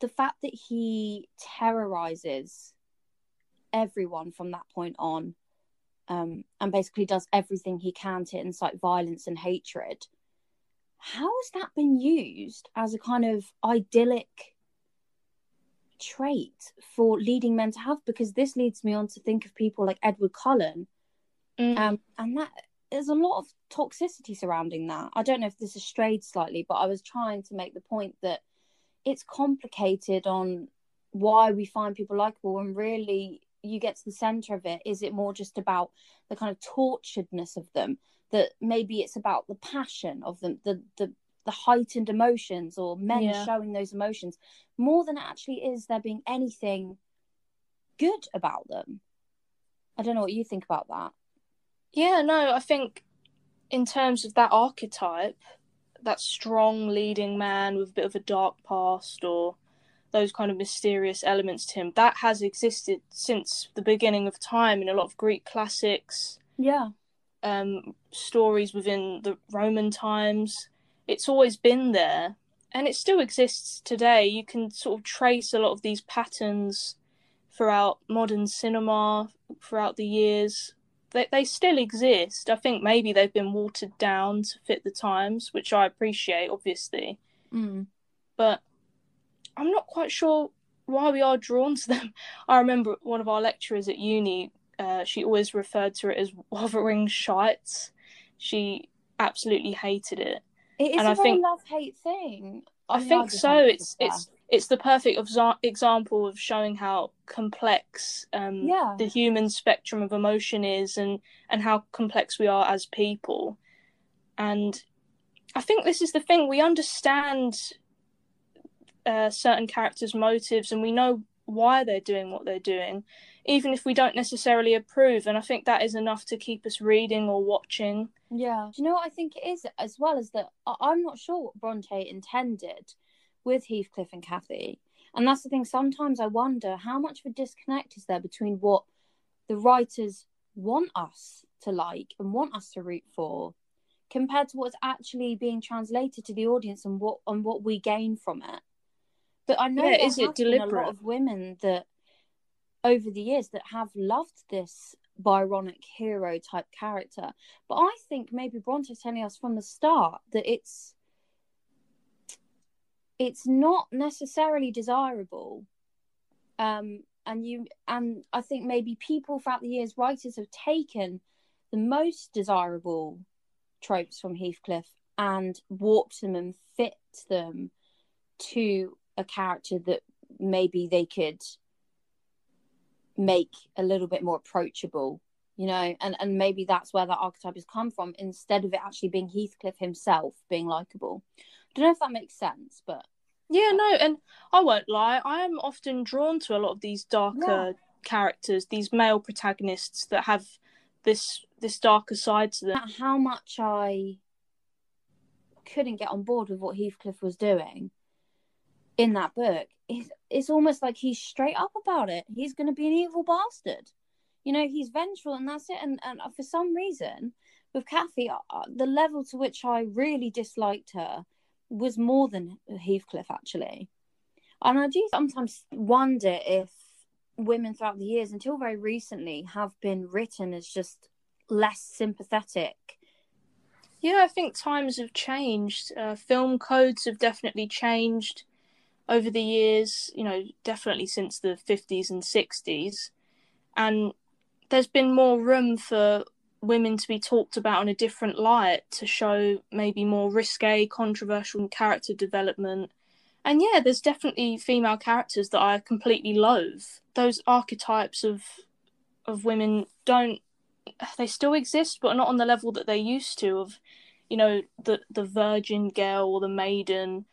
the fact that he terrorizes everyone from that point on, um, and basically does everything he can to incite violence and hatred. How has that been used as a kind of idyllic trait for leading men to have? Because this leads me on to think of people like Edward Cullen, Mm. um, and that there's a lot of toxicity surrounding that. I don't know if this has strayed slightly, but I was trying to make the point that it's complicated on why we find people likable, and really you get to the center of it. Is it more just about the kind of torturedness of them? That maybe it's about the passion of them, the the the heightened emotions, or men Yeah. showing those emotions more than actually is there being anything good about them. I don't know what you think about that. Yeah, no, I think in terms of that archetype, that strong leading man with a bit of a dark past or those kind of mysterious elements to him. That has existed since the beginning of time in a lot of Greek classics. Yeah. Um, stories within the Roman times. It's always been there, and it still exists today. You can sort of trace a lot of these patterns throughout modern cinema throughout the years. They they still exist. I think maybe they've been watered down to fit the times, which I appreciate, obviously. Mm. But I'm not quite sure why we are drawn to them. I remember one of our lecturers at uni. Uh, she always referred to it as "wuthering shites." She absolutely hated it. It is And a I think- love hate thing. I mean, think so. It's it's it's the perfect exa- example of showing how complex um, Yeah. the human spectrum of emotion is, and and how complex we are as people. And I think this is the thing we understand uh, certain characters' motives, and we know why they're doing what they're doing, even if we don't necessarily approve. And I think that is enough to keep us reading or watching. Yeah. Do you know what I think it is as well as that I- I'm not sure what Bronte intended with Heathcliff and Cathy. And that's the thing, sometimes I wonder how much of a disconnect is there between what the writers want us to like and want us to root for compared to what's actually being translated to the audience and what and what we gain from it. But I know Yeah, there is it been a deliberate? lot of women that over the years that have loved this Byronic hero type character. But I think maybe Bronte's telling us from the start that it's it's not necessarily desirable. Um and you and I think maybe people throughout the years, writers have taken the most desirable tropes from Heathcliff and warped them and fit them to a character that maybe they could make a little bit more approachable you know and and maybe that's where that archetype has come from instead of it actually being heathcliff himself being likable don't know if that makes sense but Yeah, no, and I won't lie, I am often drawn to a lot of these darker characters, these male protagonists that have this this darker side to them. how much i couldn't get on board with what heathcliff was doing in that book. It's, it's almost like he's straight up about it. He's going to be an evil bastard. You know he's vengeful and that's it. And, and for some reason with cathy uh, the level to which i really disliked her was more than heathcliff actually and i do sometimes wonder if women throughout the years until very recently have been written as just less sympathetic Yeah, I think times have changed. Uh, film codes have definitely changed over the years, you know, definitely since the 50s and 60s. And there's been more room for women to be talked about in a different light to show maybe more risque, controversial character development. And yeah, there's definitely female characters that I completely loathe. Those archetypes of of women don't they still exist but not on the level that they used to of you know the the virgin girl or the maiden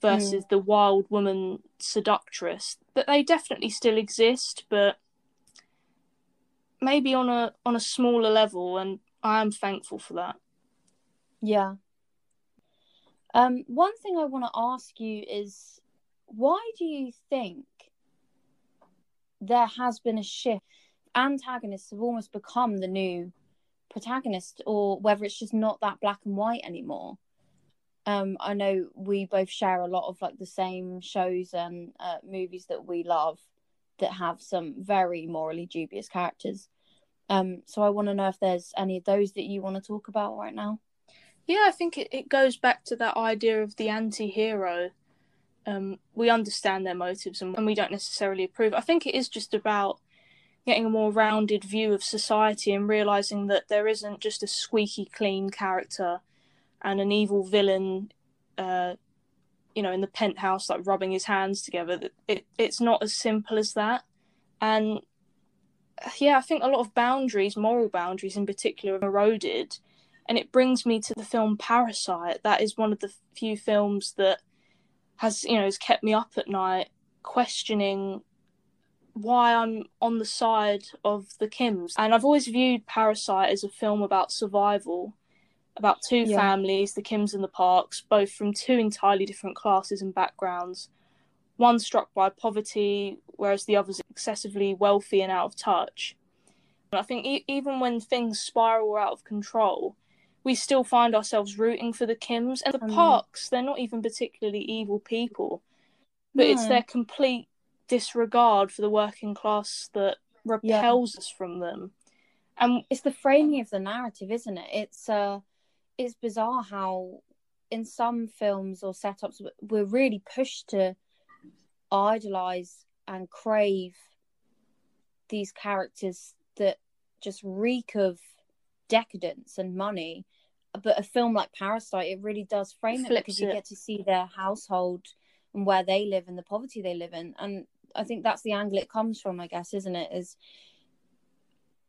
versus mm. the wild woman seductress that they definitely still exist but maybe on a on a smaller level and I am thankful for that. Yeah. Um, one thing I want to ask you is why do you think there has been a shift? Antagonists have almost become the new protagonist, or whether it's just not that black and white anymore. Um, I know we both share a lot of like the same shows and uh, movies that we love that have some very morally dubious characters. Um, so I want to know if there's any of those that you want to talk about right now. Yeah, I think it, it goes back to that idea of the anti hero. Um, we understand their motives and, and we don't necessarily approve. I think it is just about getting a more rounded view of society and realizing that there isn't just a squeaky clean character and an evil villain, uh, you know, in the penthouse, like rubbing his hands together. It, it's not as simple as that. And yeah, I think a lot of boundaries, moral boundaries in particular, are eroded and it brings me to the film Parasite. That is one of the few films that has you know has kept me up at night questioning why I'm on the side of the Kims. And I've always viewed Parasite as a film about survival, about two Yeah. families, the Kims and the Parks, both from two entirely different classes and backgrounds, one struck by poverty, whereas the other's excessively wealthy and out of touch. And I think e- even when things spiral out of control, we still find ourselves rooting for the Kims and the Um, Parks. They're not even particularly evil people, but it's their complete disregard for the working class that repels us from them. And it's the framing of the narrative, isn't it? It's uh, it's bizarre how in some films or setups we're really pushed to idolize and crave these characters that just reek of decadence and money. But a film like Parasite, it really does frame it Flips because you get to see their household and where they live and the poverty they live in. And I think that's the angle it comes from, I guess, isn't it? Is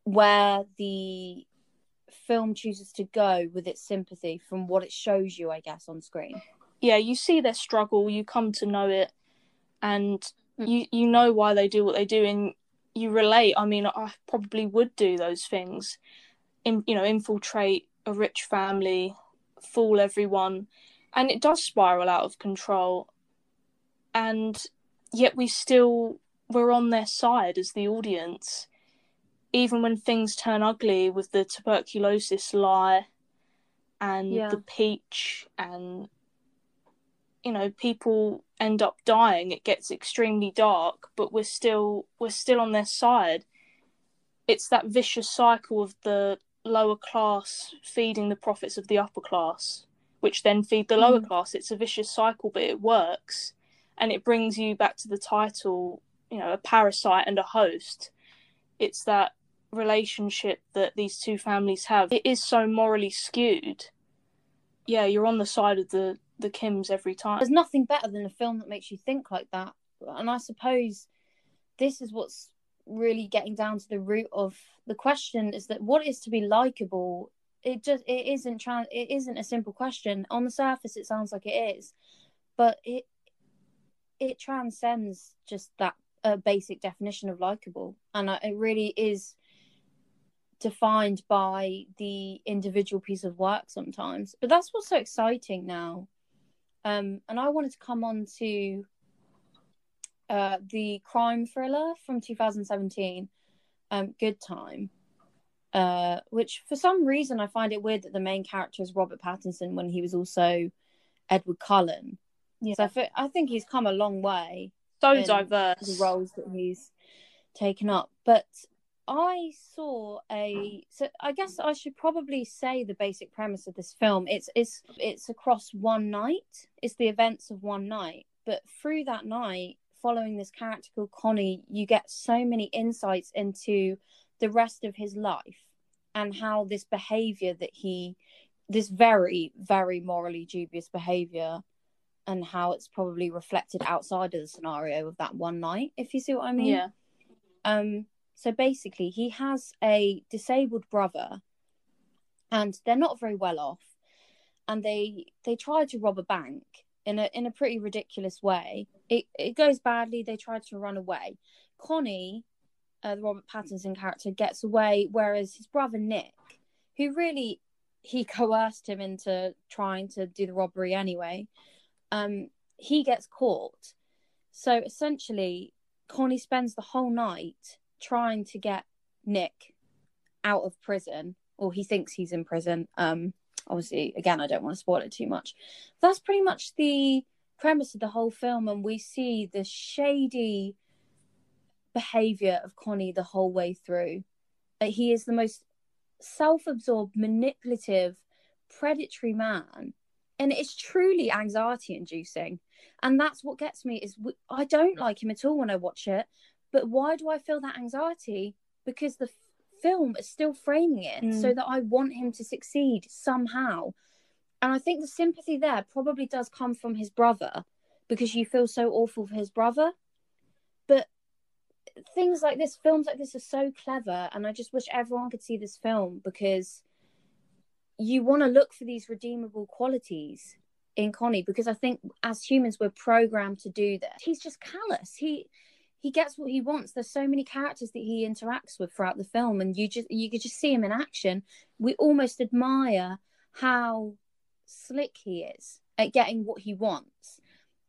where the film chooses to go with its sympathy from what it shows you, I guess, on screen. yeah, you see their struggle, you come to know it, and Mm. you you know why they do what they do, and you relate. I mean, I probably would do those things, in you know, infiltrate a rich family, fool everyone, and it does spiral out of control, and yet we still we're on their side as the audience, even when things turn ugly with the tuberculosis lie, and Yeah. the peach and you know people end up dying it gets extremely dark but we're still we're still on their side it's that vicious cycle of the lower class feeding the profits of the upper class which then feed the lower Mm. class it's a vicious cycle but it works and it brings you back to the title you know a parasite and a host it's that relationship that these two families have it is so morally skewed. Yeah you're on the side of the the kims every time. There's nothing better than a film that makes you think like that. And I suppose this is what's really getting down to the root of the question is that what is to be likable? It just it isn't trans it isn't a simple question. On the surface it sounds like it is but it it transcends just that uh, basic definition of likable. And it really is defined by the individual piece of work sometimes but that's what's so exciting now um and i wanted to come on to uh the crime thriller from 2017 um good time uh which for some reason i find it weird that the main character is robert pattinson when he was also edward cullen yeah. so I, I think he's come a long way so diverse the roles that he's taken up. But I saw a so I guess I should probably say the basic premise of this film. It's it's it's across one night. It's the events of one night. But through that night, following this character called Connie, you get so many insights into the rest of his life and how this behavior that he this very, very morally dubious behavior and how it's probably reflected outside of the scenario of that one night, if you see what I mean. yeah Um, so basically, he has a disabled brother, and they're not very well off, and they they try to rob a bank in a in a pretty ridiculous way. It it goes badly. They try to run away. Connie, uh, the Robert Pattinson character, gets away, whereas his brother Nick, who really he coerced him into trying to do the robbery anyway, um, he gets caught. So essentially, Connie spends the whole night trying to get Nick out of prison, or he thinks he's in prison. Um, obviously, again, I don't want to spoil it too much. That's pretty much the premise of the whole film, and we see the shady behavior of Connie the whole way through. He is the most self-absorbed, manipulative, predatory man, and it's truly anxiety-inducing. And that's what gets me is I don't like him at all when I watch it. But why do I feel that anxiety? Because the f- film is still framing it Mm. so that I want him to succeed somehow. And I think the sympathy there probably does come from his brother because you feel so awful for his brother. But things like this, films like this are so clever. And I just wish everyone could see this film because you want to look for these redeemable qualities in Connie because I think as humans we're programmed to do this. He's just callous. He he gets what he wants. There's so many characters that he interacts with throughout the film, and you just you could just see him in action. We almost admire how slick he is at getting what he wants,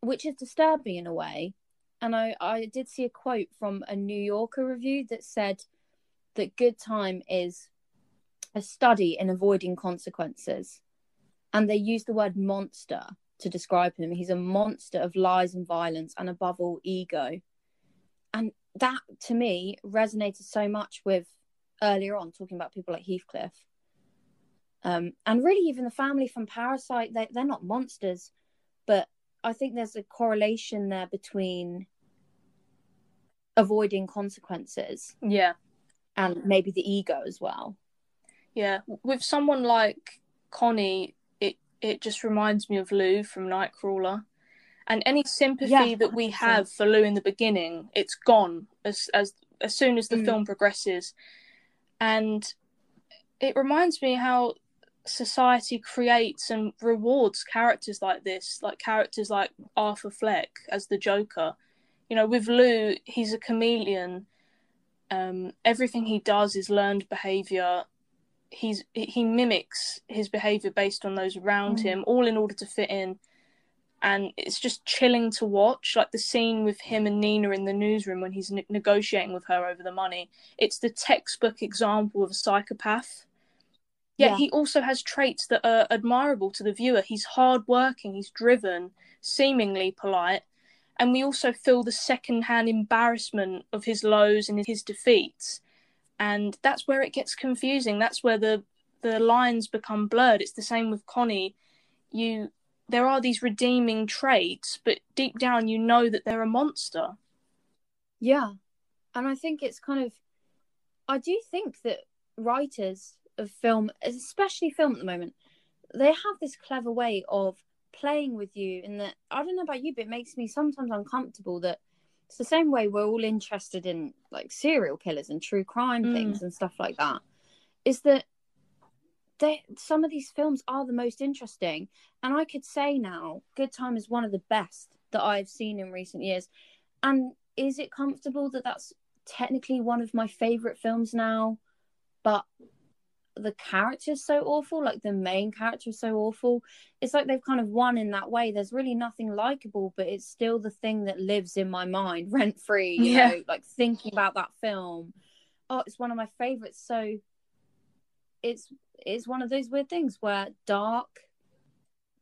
which is disturbing in a way. and I, I did see a quote from a New Yorker review that said that Good Time is a study in avoiding consequences. And they used the word monster to describe him. He's a monster of lies and violence, and above all, ego. And that to me resonated so much with earlier on talking about people like Heathcliff. Um, and really, even the family from Parasite, they, they're not monsters, but I think there's a correlation there between avoiding consequences Yeah. and maybe the ego as well. Yeah. With someone like Connie, it it just reminds me of Lou from Nightcrawler. And any sympathy Yeah, that we have for Lou in the beginning, it's gone as as as soon as the Mm. film progresses. And it reminds me how society creates and rewards characters like this, like characters like Arthur Fleck as the Joker. You know, with Lou, he's a chameleon. Um, everything he does is learned behavior. He's he mimics his behavior based on those around Mm. him, all in order to fit in. And it's just chilling to watch, like the scene with him and Nina in the newsroom when he's ne- negotiating with her over the money. It's the textbook example of a psychopath. Yet Yeah. he also has traits that are admirable to the viewer. He's hardworking, he's driven, seemingly polite, and we also feel the second-hand embarrassment of his lows and his defeats. And that's where it gets confusing. That's where the the lines become blurred. It's the same with Connie. You there are these redeeming traits, but deep down you know that they're a monster. Yeah. And I think it's kind of, I do think that writers of film, especially film at the moment, they have this clever way of playing with you in that, I don't know about you, but it makes me sometimes uncomfortable that it's the same way we're all interested in like serial killers and true crime Mm. things and stuff like that, is that they, some of these films are the most interesting. And I could say now, Good Time is one of the best that I've seen in recent years. And is it comfortable that that's technically one of my favorite films now but the character's so awful like the main character is so awful it's like they've kind of won in that way there's really nothing likable but it's still the thing that lives in my mind rent free you Yeah. know like thinking about that film oh it's one of my favorites so it's it's one of those weird things where dark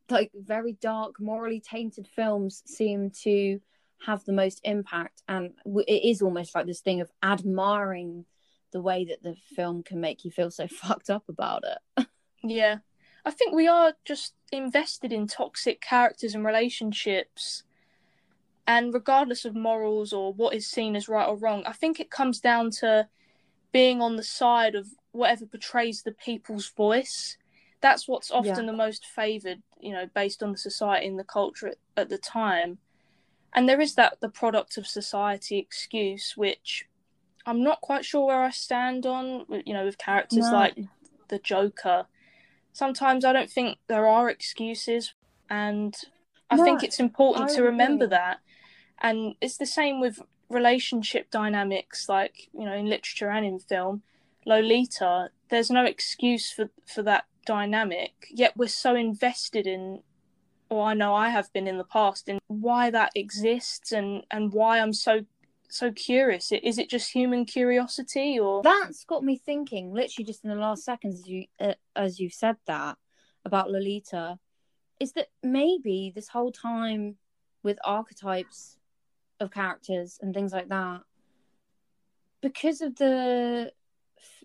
like very dark morally tainted films seem to have the most impact and it is almost like this thing of admiring the way that the film can make you feel so fucked up about it Yeah. I think we are just invested in toxic characters and relationships. And regardless of morals or what is seen as right or wrong, I think it comes down to being on the side of whatever portrays the people's voice. That's what's often the most favoured, you know, based on the society and the culture at, at the time. And there is that the product of society excuse, which I'm not quite sure where I stand on, you know, with characters No. like the Joker. Sometimes I don't think there are excuses, and I No, think it's important I to remember agree. that. And it's the same with relationship dynamics, like you know, in literature and in film. Lolita, there's no excuse for for that dynamic. Yet we're so invested in, or I know I have been in the past, in why that exists and and why I'm so so curious. Is it just human curiosity, or that's got me thinking literally just in the last seconds as you uh, as you said that about lolita is that maybe this whole time with archetypes of characters and things like that because of the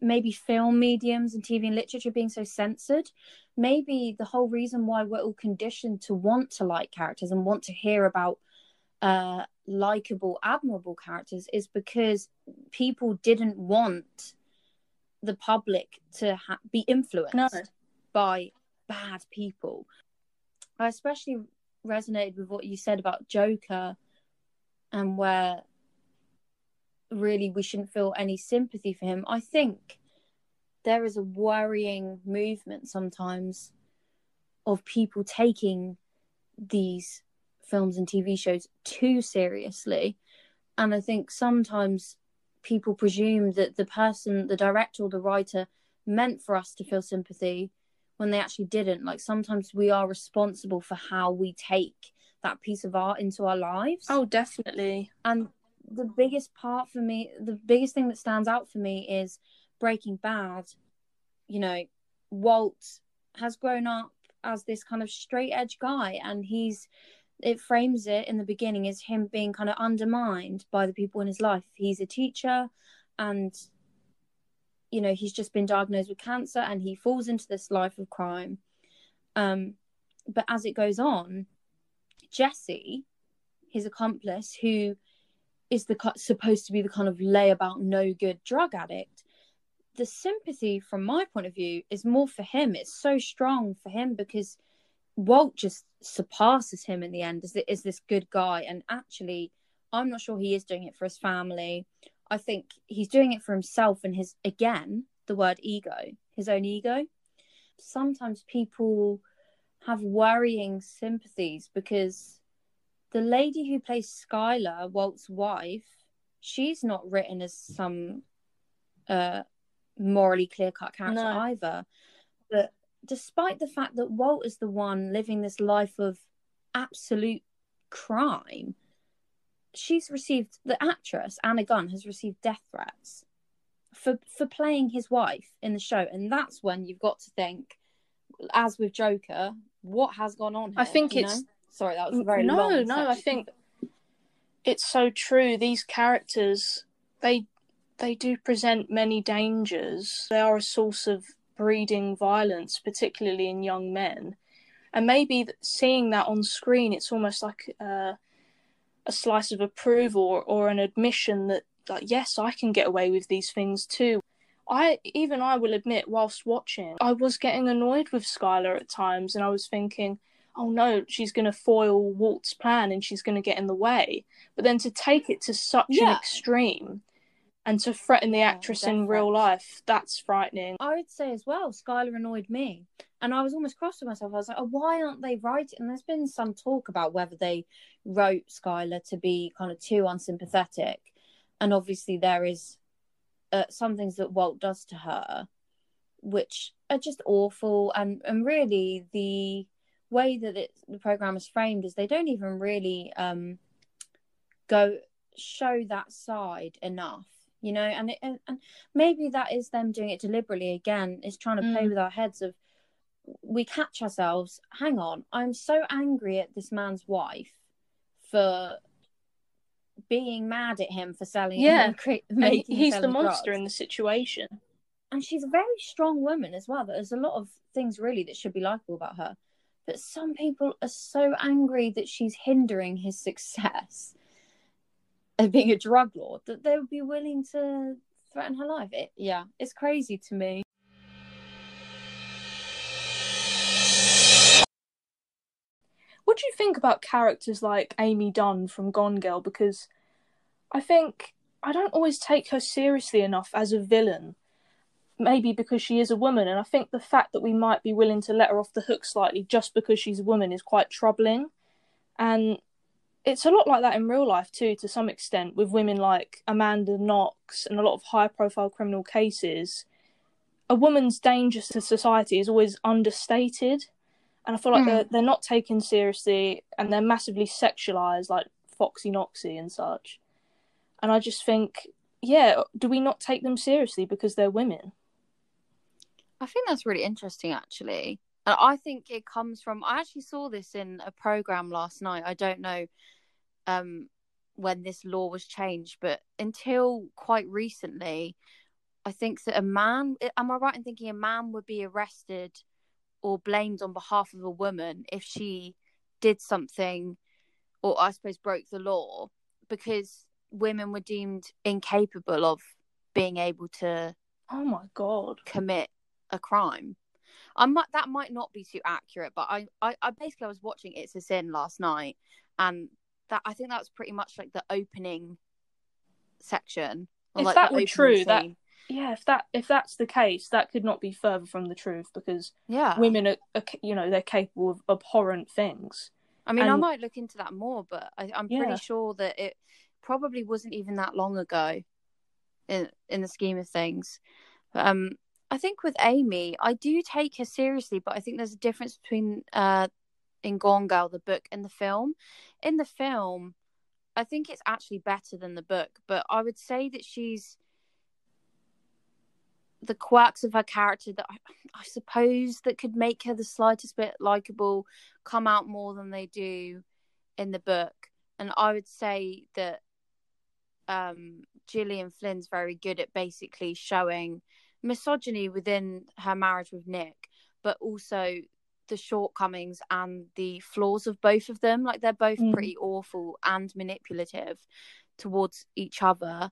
maybe film mediums and tv and literature being so censored maybe the whole reason why we're all conditioned to want to like characters and want to hear about uh likable admirable characters is because people didn't want the public to ha- be influenced No. by bad people i especially resonated with what you said about joker and where really we shouldn't feel any sympathy for him i think there is a worrying movement sometimes of people taking these films and TV shows too seriously. And I think sometimes people presume that the person, the director or the writer, meant for us to feel sympathy when they actually didn't. Like sometimes we are responsible for how we take that piece of art into our lives. Oh, definitely. And the biggest part for me, the biggest thing that stands out for me is Breaking Bad. You know, Walt has grown up as this kind of straight edge guy, and he's it frames it in the beginning as him being kind of undermined by the people in his life. He's a teacher, and you know he's just been diagnosed with cancer, and he falls into this life of crime. Um, but as it goes on, Jesse, his accomplice, who is the supposed to be the kind of layabout no good drug addict the sympathy from my point of view is more for him. It's so strong for him because walt just surpasses him in the end as, is this good guy. And actually i'm not sure he is doing it for his family. I think he's doing it for himself and his again the word ego his own ego. Sometimes people have worrying sympathies because the lady who plays Skyler, Walt's wife, she's not written as some uh, morally clear cut character no. either. But despite the fact that Walt is the one living this life of absolute crime, she's received the actress Anna Gunn has received death threats for for playing his wife in the show, and that's when you've got to think, as with Joker, what has gone on? Here, I think it's. Know? Sorry, that was very no, long. no. I think it's so true. These characters, they they do present many dangers. They are a source of breeding violence, particularly in young men. And maybe seeing that on screen, it's almost like uh, a slice of approval or, or an admission that, like, yes, I can get away with these things too. I even I will admit, whilst watching, I was getting annoyed with Skyler at times, and I was thinking, oh no, she's going to foil Walt's plan and she's going to get in the way. But then to take it to such yeah. an extreme and to threaten the actress yeah, in real life, that's frightening. I would say as well, Skyler annoyed me. And I was almost cross with myself. I was like, oh, why aren't they writing? And there's been some talk about whether they wrote Skyler to be kind of too unsympathetic. And obviously, there is uh, some things that Walt does to her, which are just awful. And, and really, the way that it, the program is framed is they don't even really um, go show that side enough you know? And, it, and, and maybe that is them doing it deliberately again is trying to mm. play with our heads of we catch ourselves hang on i'm so angry at this man's wife for being mad at him for selling yeah. cre- he's the monster drugs. in the situation. And she's a very strong woman as well. There's a lot of things really that should be likable about her but some people are so angry that she's hindering his success of being a drug lord that they would be willing to threaten her life. It, yeah, it's crazy to me. What do you think about characters like Amy Dunne from Gone Girl? Because I think I don't always take her seriously enough as a villain maybe because she is a woman. And I think the fact that we might be willing to let her off the hook slightly just because she's a woman is quite troubling. And it's a lot like that in real life too, to some extent, with women like Amanda Knox and a lot of high profile criminal cases. A woman's danger to society is always understated. And I feel like mm. they're, they're not taken seriously and they're massively sexualized, like Foxy Knoxy and such. And I just think, yeah, do we not take them seriously because they're women? I think that's really interesting, actually. And I think it comes from. I actually saw this in a program last night. I don't know um, when this law was changed, but until quite recently, I think that a man. Am I right in thinking a man would be arrested or blamed on behalf of a woman if she did something, or I suppose broke the law, because women were deemed incapable of being able to. Oh my god! Commit a crime. I might that might not be too accurate, but I, I, I basically I was watching It's a Sin last night, and that I think that was pretty much like the opening section. If like that were true, scene. that yeah, if that if that's the case, that could not be further from the truth because yeah, women are, are you know they're capable of abhorrent things. I mean, and, I might look into that more, but I, am pretty yeah. sure that it probably wasn't even that long ago in in the scheme of things. But, um, I think with Amy, I do take her seriously, but I think there's a difference between uh, in Gone Girl, the book and the film. In the film, I think it's actually better than the book, but I would say that she's the quirks of her character that I, I suppose that could make her the slightest bit likable come out more than they do in the book. And I would say that um, Gillian Flynn's very good at basically showing misogyny within her marriage with Nick, but also the shortcomings and the flaws of both of them. Like they're both mm. pretty awful and manipulative towards each other.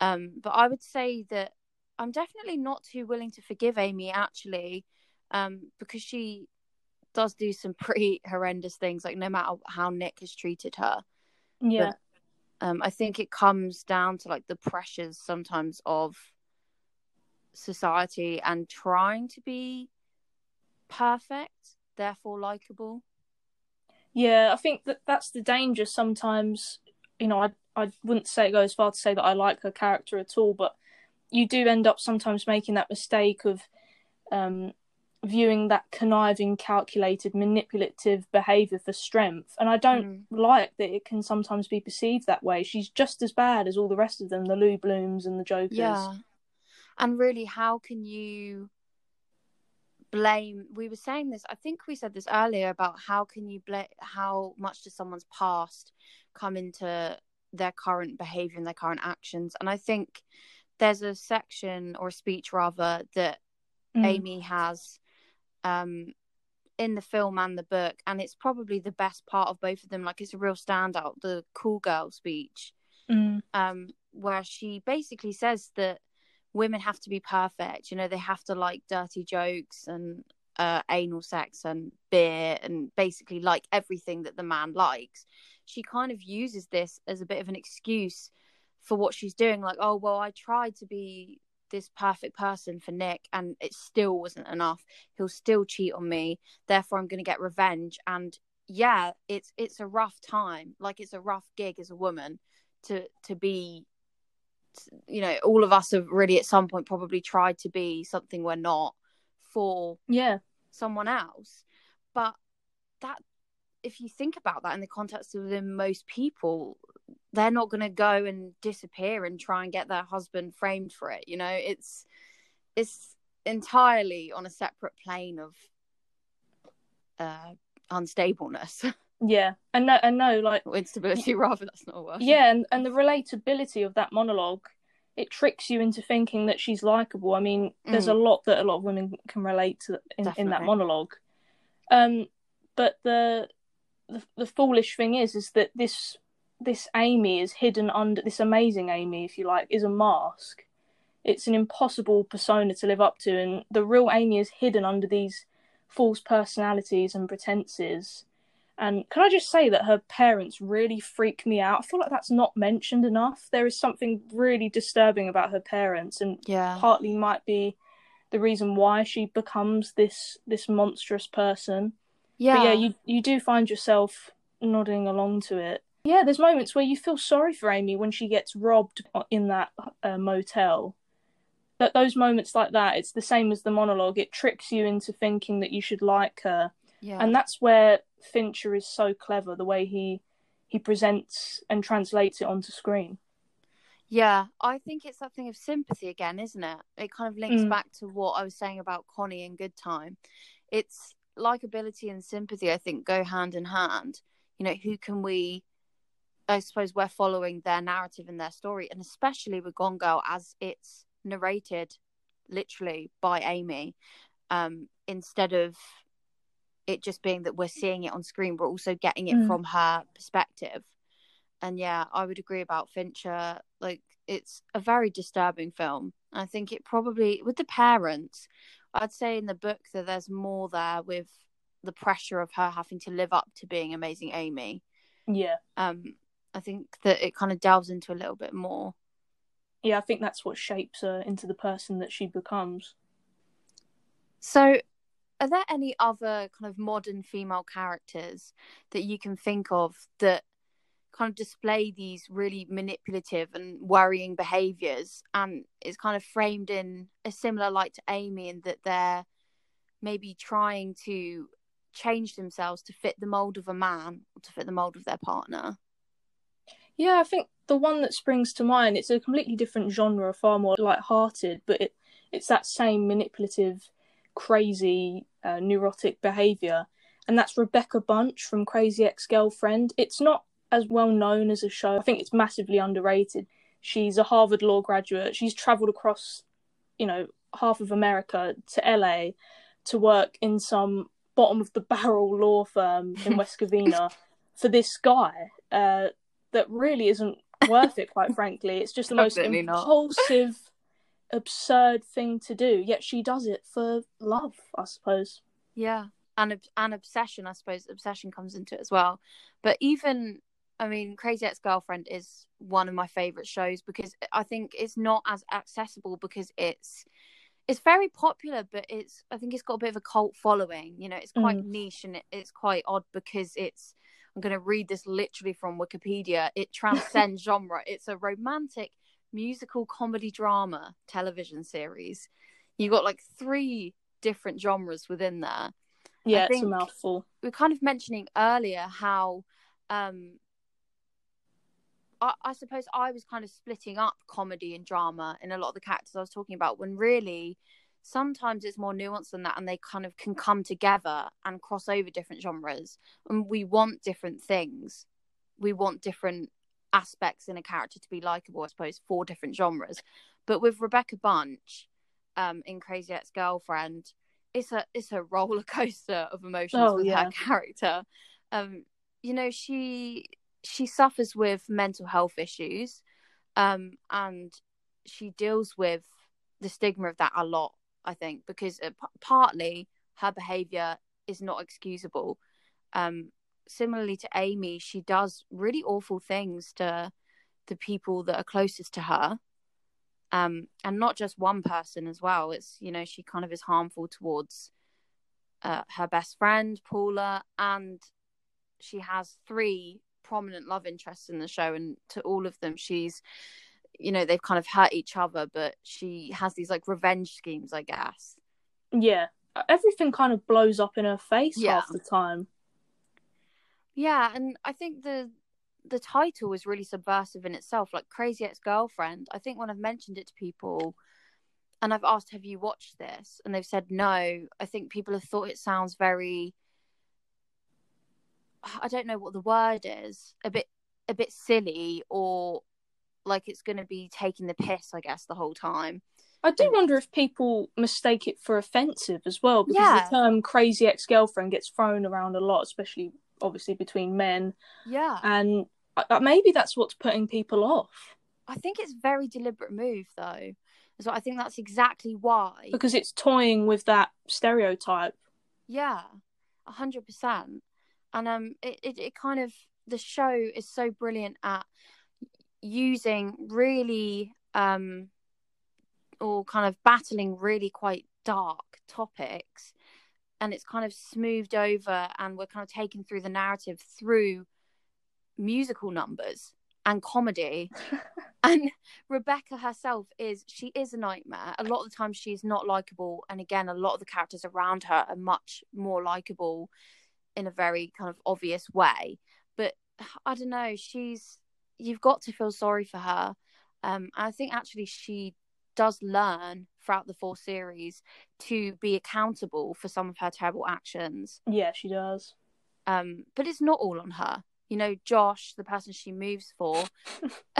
Um, but I would say that I'm definitely not too willing to forgive Amy actually, um, because she does do some pretty horrendous things. Like no matter how Nick has treated her, yeah. But, um, I think it comes down to like the pressures sometimes of society and trying to be perfect, therefore likable. Yeah, I think that that's the danger sometimes. You know, I I wouldn't say go as far to say that I like her character at all, but you do end up sometimes making that mistake of um, viewing that conniving, calculated, manipulative behaviour for strength. And I don't mm. like that it can sometimes be perceived that way. She's just as bad as all the rest of them, the Lou Blooms and the Jokers. Yeah. And really, how can you blame? We were saying this, I think we said this earlier about how can you blame, how much does someone's past come into their current behaviour and their current actions? And I think there's a section or a speech rather that mm. Amy has um, in the film and the book, and it's probably the best part of both of them. Like it's a real standout, the cool girl speech, mm. um, where she basically says that women have to be perfect. You know, they have to like dirty jokes and uh, anal sex and beer and basically like everything that the man likes. She kind of uses this as a bit of an excuse for what she's doing like oh well i tried to be this perfect person for nick and it still wasn't enough he'll still cheat on me therefore i'm going to get revenge and yeah it's it's a rough time like it's a rough gig as a woman to to be you know all of us have really at some point probably tried to be something we're not for yeah. someone else. But that if you think about that in the context of the most people they're not going to go and disappear and try and get their husband framed for it you know? It's it's entirely on a separate plane of uh unstableness yeah and no and no like instability rather that's not a word yeah and, and the relatability of that monologue it tricks you into thinking that she's likable i mean there's mm. a lot that a lot of women can relate to in, in that monologue um but the, the the foolish thing is is that this this Amy is hidden under this amazing Amy, if you like, is a mask. It's an impossible persona to live up to, and the real Amy is hidden under these false personalities and pretenses. And can I just say that her parents really freak me out? I feel like that's not mentioned enough. There is something really disturbing about her parents, and yeah. partly might be the reason why she becomes this this monstrous person. Yeah, but yeah, you you do find yourself nodding along to it. Yeah, there's moments where you feel sorry for Amy when she gets robbed in that uh, motel. But those moments like that, it's the same as the monologue. It tricks you into thinking that you should like her, yeah. and that's where Fincher is so clever. The way he he presents and translates it onto screen. Yeah, I think it's that thing of sympathy again, isn't it? It kind of links mm. back to what I was saying about Connie and Good Time. It's likability and sympathy, I think, go hand in hand. You know, who can we I suppose we're following their narrative and their story, and especially with Gone Girl as it's narrated literally by Amy, um, instead of it just being that we're seeing it on screen, we're also getting it mm. from her perspective. And yeah, I would agree about Fincher. Like, it's a very disturbing film. I think it probably, with the parents, I'd say in the book that there's more there with the pressure of her having to live up to being amazing Amy. Yeah. Um, I think that it kind of delves into a little bit more. Yeah, I think that's what shapes her into the person that she becomes. So, are there any other kind of modern female characters that you can think of that kind of display these really manipulative and worrying behaviors and is kind of framed in a similar light to Amy in that they're maybe trying to change themselves to fit the mold of a man or to fit the mold of their partner. Yeah, I think the one that springs to mind, it's a completely different genre, far more light-hearted, but it, it's that same manipulative, crazy, uh, neurotic behaviour. And that's Rebecca Bunch from Crazy Ex-Girlfriend. It's not as well known as a show. I think it's massively underrated. She's a Harvard law graduate. She's travelled across, you know, half of America to LA to work in some bottom of the barrel law firm in West Covina for this guy uh, that really isn't worth it, quite frankly. It's just the most Definitely impulsive, absurd thing to do. Yet she does it for love, I suppose. Yeah, and and obsession. I suppose obsession comes into it as well. But even, I mean, Crazy Ex Girlfriend is one of my favorite shows because I think it's not as accessible because it's it's very popular, but it's I think it's got a bit of a cult following. You know, it's quite mm. niche and it, it's quite odd because it's. I'm going to read this literally from Wikipedia. It transcends genre. It's a romantic musical comedy drama television series. You got like three different genres within there. Yeah, it's a mouthful. we were kind of mentioning earlier how um I, I suppose I was kind of splitting up comedy and drama in a lot of the characters I was talking about when really sometimes it's more nuanced than that and they kind of can come together and cross over different genres and we want different things we want different aspects in a character to be likable i suppose for different genres. But with rebecca bunch um in crazy ex-girlfriend it's a it's a roller coaster of emotions Oh, with yeah. her character. Um you know she she suffers with mental health issues um and she deals with the stigma of that a lot i think because uh, p- partly her behavior is not excusable. Um similarly to amy she does really awful things to the people that are closest to her um and not just one person as well it's you know she kind of is harmful towards uh, her best friend paula and she has three prominent love interests in the show and to all of them she's you know they've kind of hurt each other but she has these like revenge schemes i guess Yeah, everything kind of blows up in her face Yeah. half the time. Yeah and i think the the title is really subversive in itself like crazy ex-girlfriend. I think when i've mentioned it to people and i've asked have you watched this? and they've said no i think people have thought it sounds very i don't know what the word is a bit a bit silly or like it's going to be taking the piss i guess the whole time. I do wonder if people mistake it for offensive as well, because Yeah. the term "crazy ex-girlfriend" gets thrown around a lot, especially obviously between men, yeah and maybe that's what's putting people off i think it's a very deliberate move though so i think that's exactly why because it's toying with that stereotype. Yeah, a hundred percent. And um, it, it it kind of the show is so brilliant at using really um, or kind of battling really quite dark topics, and it's kind of smoothed over, and we're kind of taken through the narrative through musical numbers and comedy. and Rebecca herself is she is a nightmare. A lot of the time she's not likable and again a lot of the characters around her are much more likable in a very kind of obvious way. But I don't know, she's you've got to feel sorry for her. Um I think actually she does learn throughout the four series to be accountable for some of her terrible actions. Yeah, she does. Um but it's not all on her. You know, Josh, the person she moves for,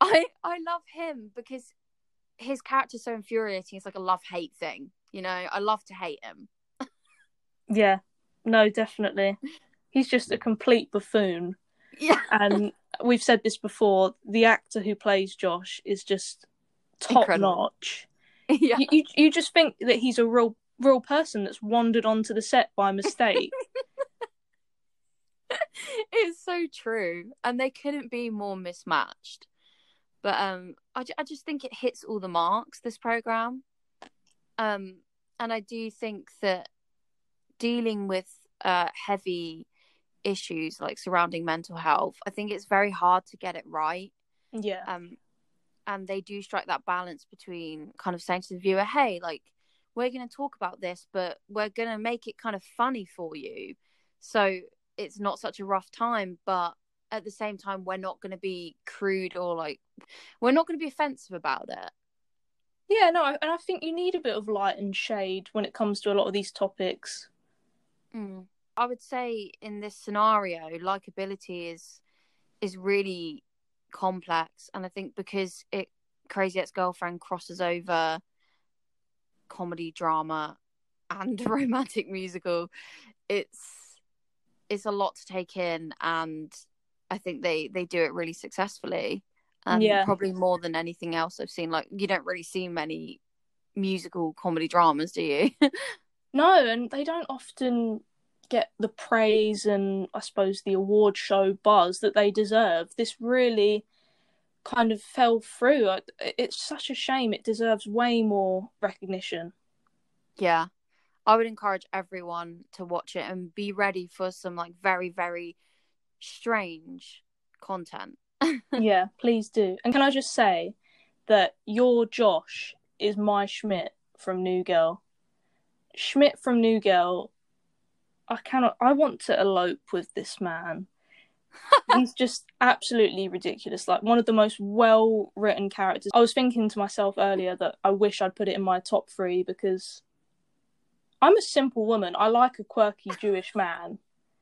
I I love him because his character's so infuriating. It's like a love hate thing. You know, I love to hate him. Yeah, no, definitely. He's just a complete buffoon, Yeah, and we've said this before. The actor who plays Josh is just top Incredible. notch. yeah, You, you you just think that he's a real real person that's wandered onto the set by mistake. it's so true, and they couldn't be more mismatched. But um, I I just think it hits all the marks. This program, um, and I do think that dealing with uh heavy issues like surrounding mental health, I think it's very hard to get it right. yeah, um and they do strike that balance between kind of saying to the viewer hey like we're going to talk about this, but we're going to make it kind of funny for you. So it's not such a rough time, but at the same time, we're not going to be crude or like, we're not going to be offensive about it. Yeah, no, and I think you need a bit of light and shade when it comes to a lot of these topics. Mm. I would say in this scenario, likability is is really complex, and I think because it Crazy Ex Girlfriend crosses over comedy, drama, and romantic musical, it's it's a lot to take in, and I think they they do it really successfully. And Yeah. probably more than anything else I've seen. Like you don't really see many musical comedy dramas, do you? No, and they don't often get the praise and I suppose the award show buzz that they deserve. This really kind of fell through. It's such a shame. It deserves way more recognition. Yeah. I would encourage everyone to watch it and be ready for some like very, very strange content. yeah, please do. And can I just say that your Josh is my Schmidt from New Girl. Schmidt from New Girl, I cannot. I want to elope with this man. He's just absolutely ridiculous. Like one of the most well written characters. I was thinking to myself earlier that I wish I'd put it in my top three because I'm a simple woman. I like a quirky Jewish man.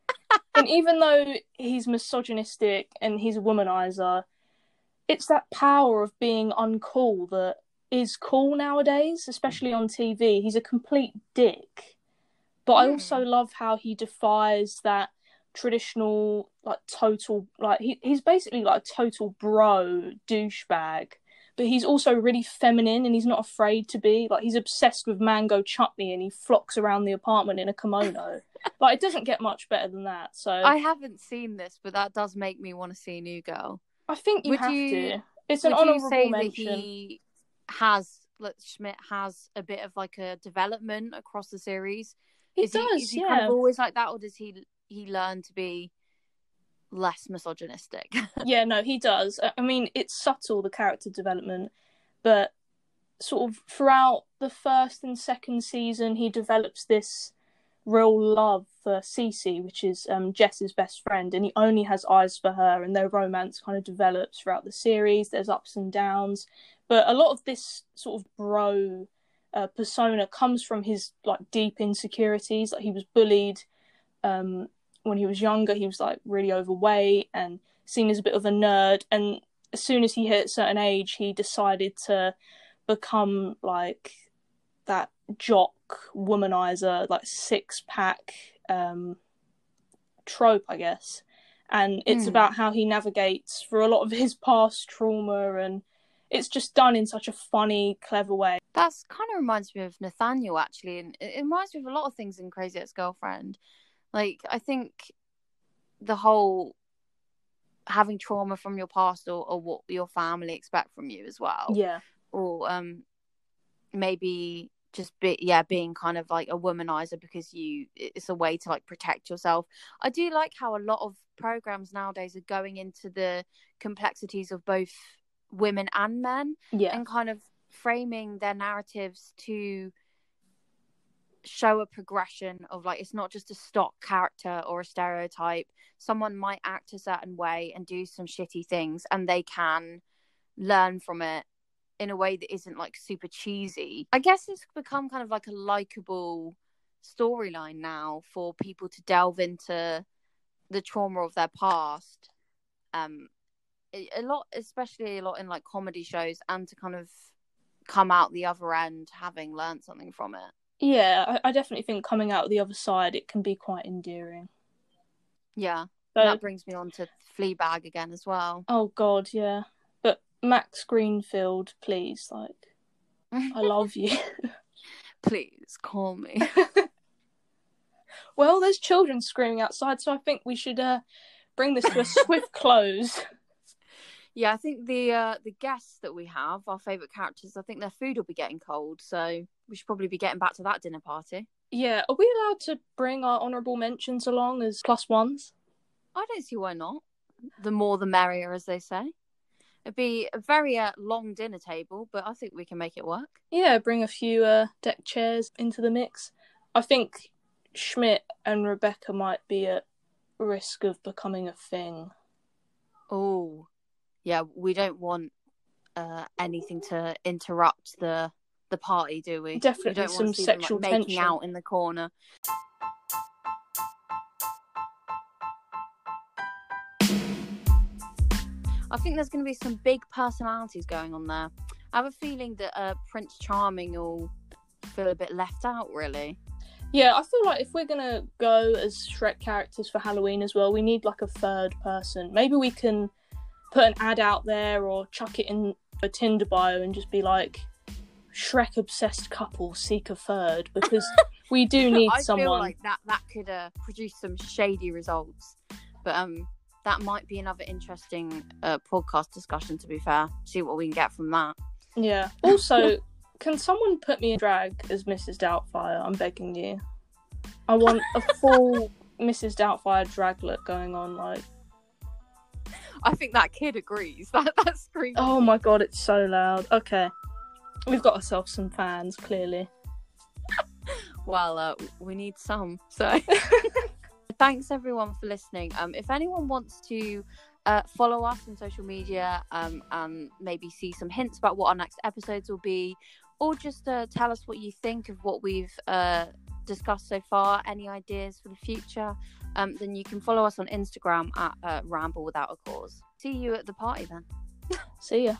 and even though he's misogynistic and he's a womanizer, it's that power of being uncool that is cool nowadays, especially on TV. He's a complete dick. But I Hmm. also love how he defies that traditional like total like he, he's basically like a total bro douchebag but he's also really feminine and he's not afraid to be like he's obsessed with mango chutney and he flocks around the apartment in a kimono like it doesn't get much better than that so I i, haven't seen this, but that does make me want to see New Girl. I think you would have you- to it's an Would you honorable say mention that he has, like Schmidt has a bit of like a development across the series? He is does he, is he yeah kind of always like that, or does he he learn to be less misogynistic? yeah, no, he does. I- I mean, it's subtle the character development, but sort of throughout the first and second season, he develops this real love for Cece, which is um, Jess's best friend, and he only has eyes for her, and their romance kind of develops throughout the series. There's ups and downs, but a lot of this sort of bro uh, persona comes from his like deep insecurities. Like he was bullied um, when he was younger. He was like really overweight and seen as a bit of a nerd. And as soon as he hit a certain age, he decided to become like that jock womanizer, like six pack um, trope, I guess. And it's Hmm. about how he navigates through a lot of his past trauma, and it's just done in such a funny, clever way. That's kind of reminds me of Nathaniel actually, and it reminds me of a lot of things in Crazy Ex Girlfriend. Like I think the whole having trauma from your past or, or what your family expect from you as well. Yeah, or um maybe just be yeah being kind of like a womanizer because you it's a way to like protect yourself i do like how a lot of programs nowadays are going into the complexities of both women and men yeah, and kind of framing their narratives to show a progression of like it's not just a stock character or a stereotype. Someone might act a certain way and do some shitty things and they can learn from it in a way that isn't like super cheesy. I guess it's become kind of like a likable storyline now for people to delve into the trauma of their past. Um a a lot especially a lot in like comedy shows and to kind of come out the other end having learned something from it yeah. I, I definitely think coming out the other side, it can be quite endearing. yeah So, that brings me on to fleabag again as well oh god, yeah. But Max Greenfield, please, like, I love you. please call me well, there's children screaming outside, so I think we should uh bring this to a swift close. Yeah i think the uh the guests that we have our favorite characters i think their food will be getting cold so we should probably be getting back to that dinner party Yeah, are we allowed to bring our honourable mentions along as plus ones? i don't see why not the more the merrier as they say It'd be a very uh, long dinner table, but I think we can make it work. Yeah, bring a few uh, deck chairs into the mix. I think Schmidt and Rebecca might be at risk of becoming a thing. Oh, yeah. We don't want uh, anything to interrupt the the party, do we? Definitely we don't some want to see them, sexual like, making tension. out in the corner. I think there's going to be some big personalities going on there. I have a feeling that uh, Prince Charming will feel a bit left out, really. Yeah, I feel like if we're gonna go as Shrek characters for Halloween as well, we need like a third person. Maybe we can put an ad out there or chuck it in a Tinder bio and just be like, Shrek obsessed couple seek a third because we do need I someone. feel like that that could uh, produce some shady results, but um, that might be another interesting uh, podcast discussion. To be fair, see what we can get from that. Yeah. Also, can someone put me in drag as Mrs. Doubtfire? I'm begging you. I want a full Mrs. Doubtfire drag look going on. Like, I think that kid agrees. That that screams. oh my god, it's so loud. Okay, we've got ourselves some fans clearly. Well, uh, we need some. So, thanks everyone for listening. Um, if anyone wants to uh, follow us on social media um, and maybe see some hints about what our next episodes will be, or just uh, tell us what you think of what we've uh, discussed so far, any ideas for the future, um, then you can follow us on Instagram at uh, Ramble Without a Cause. See you at the party then. See ya.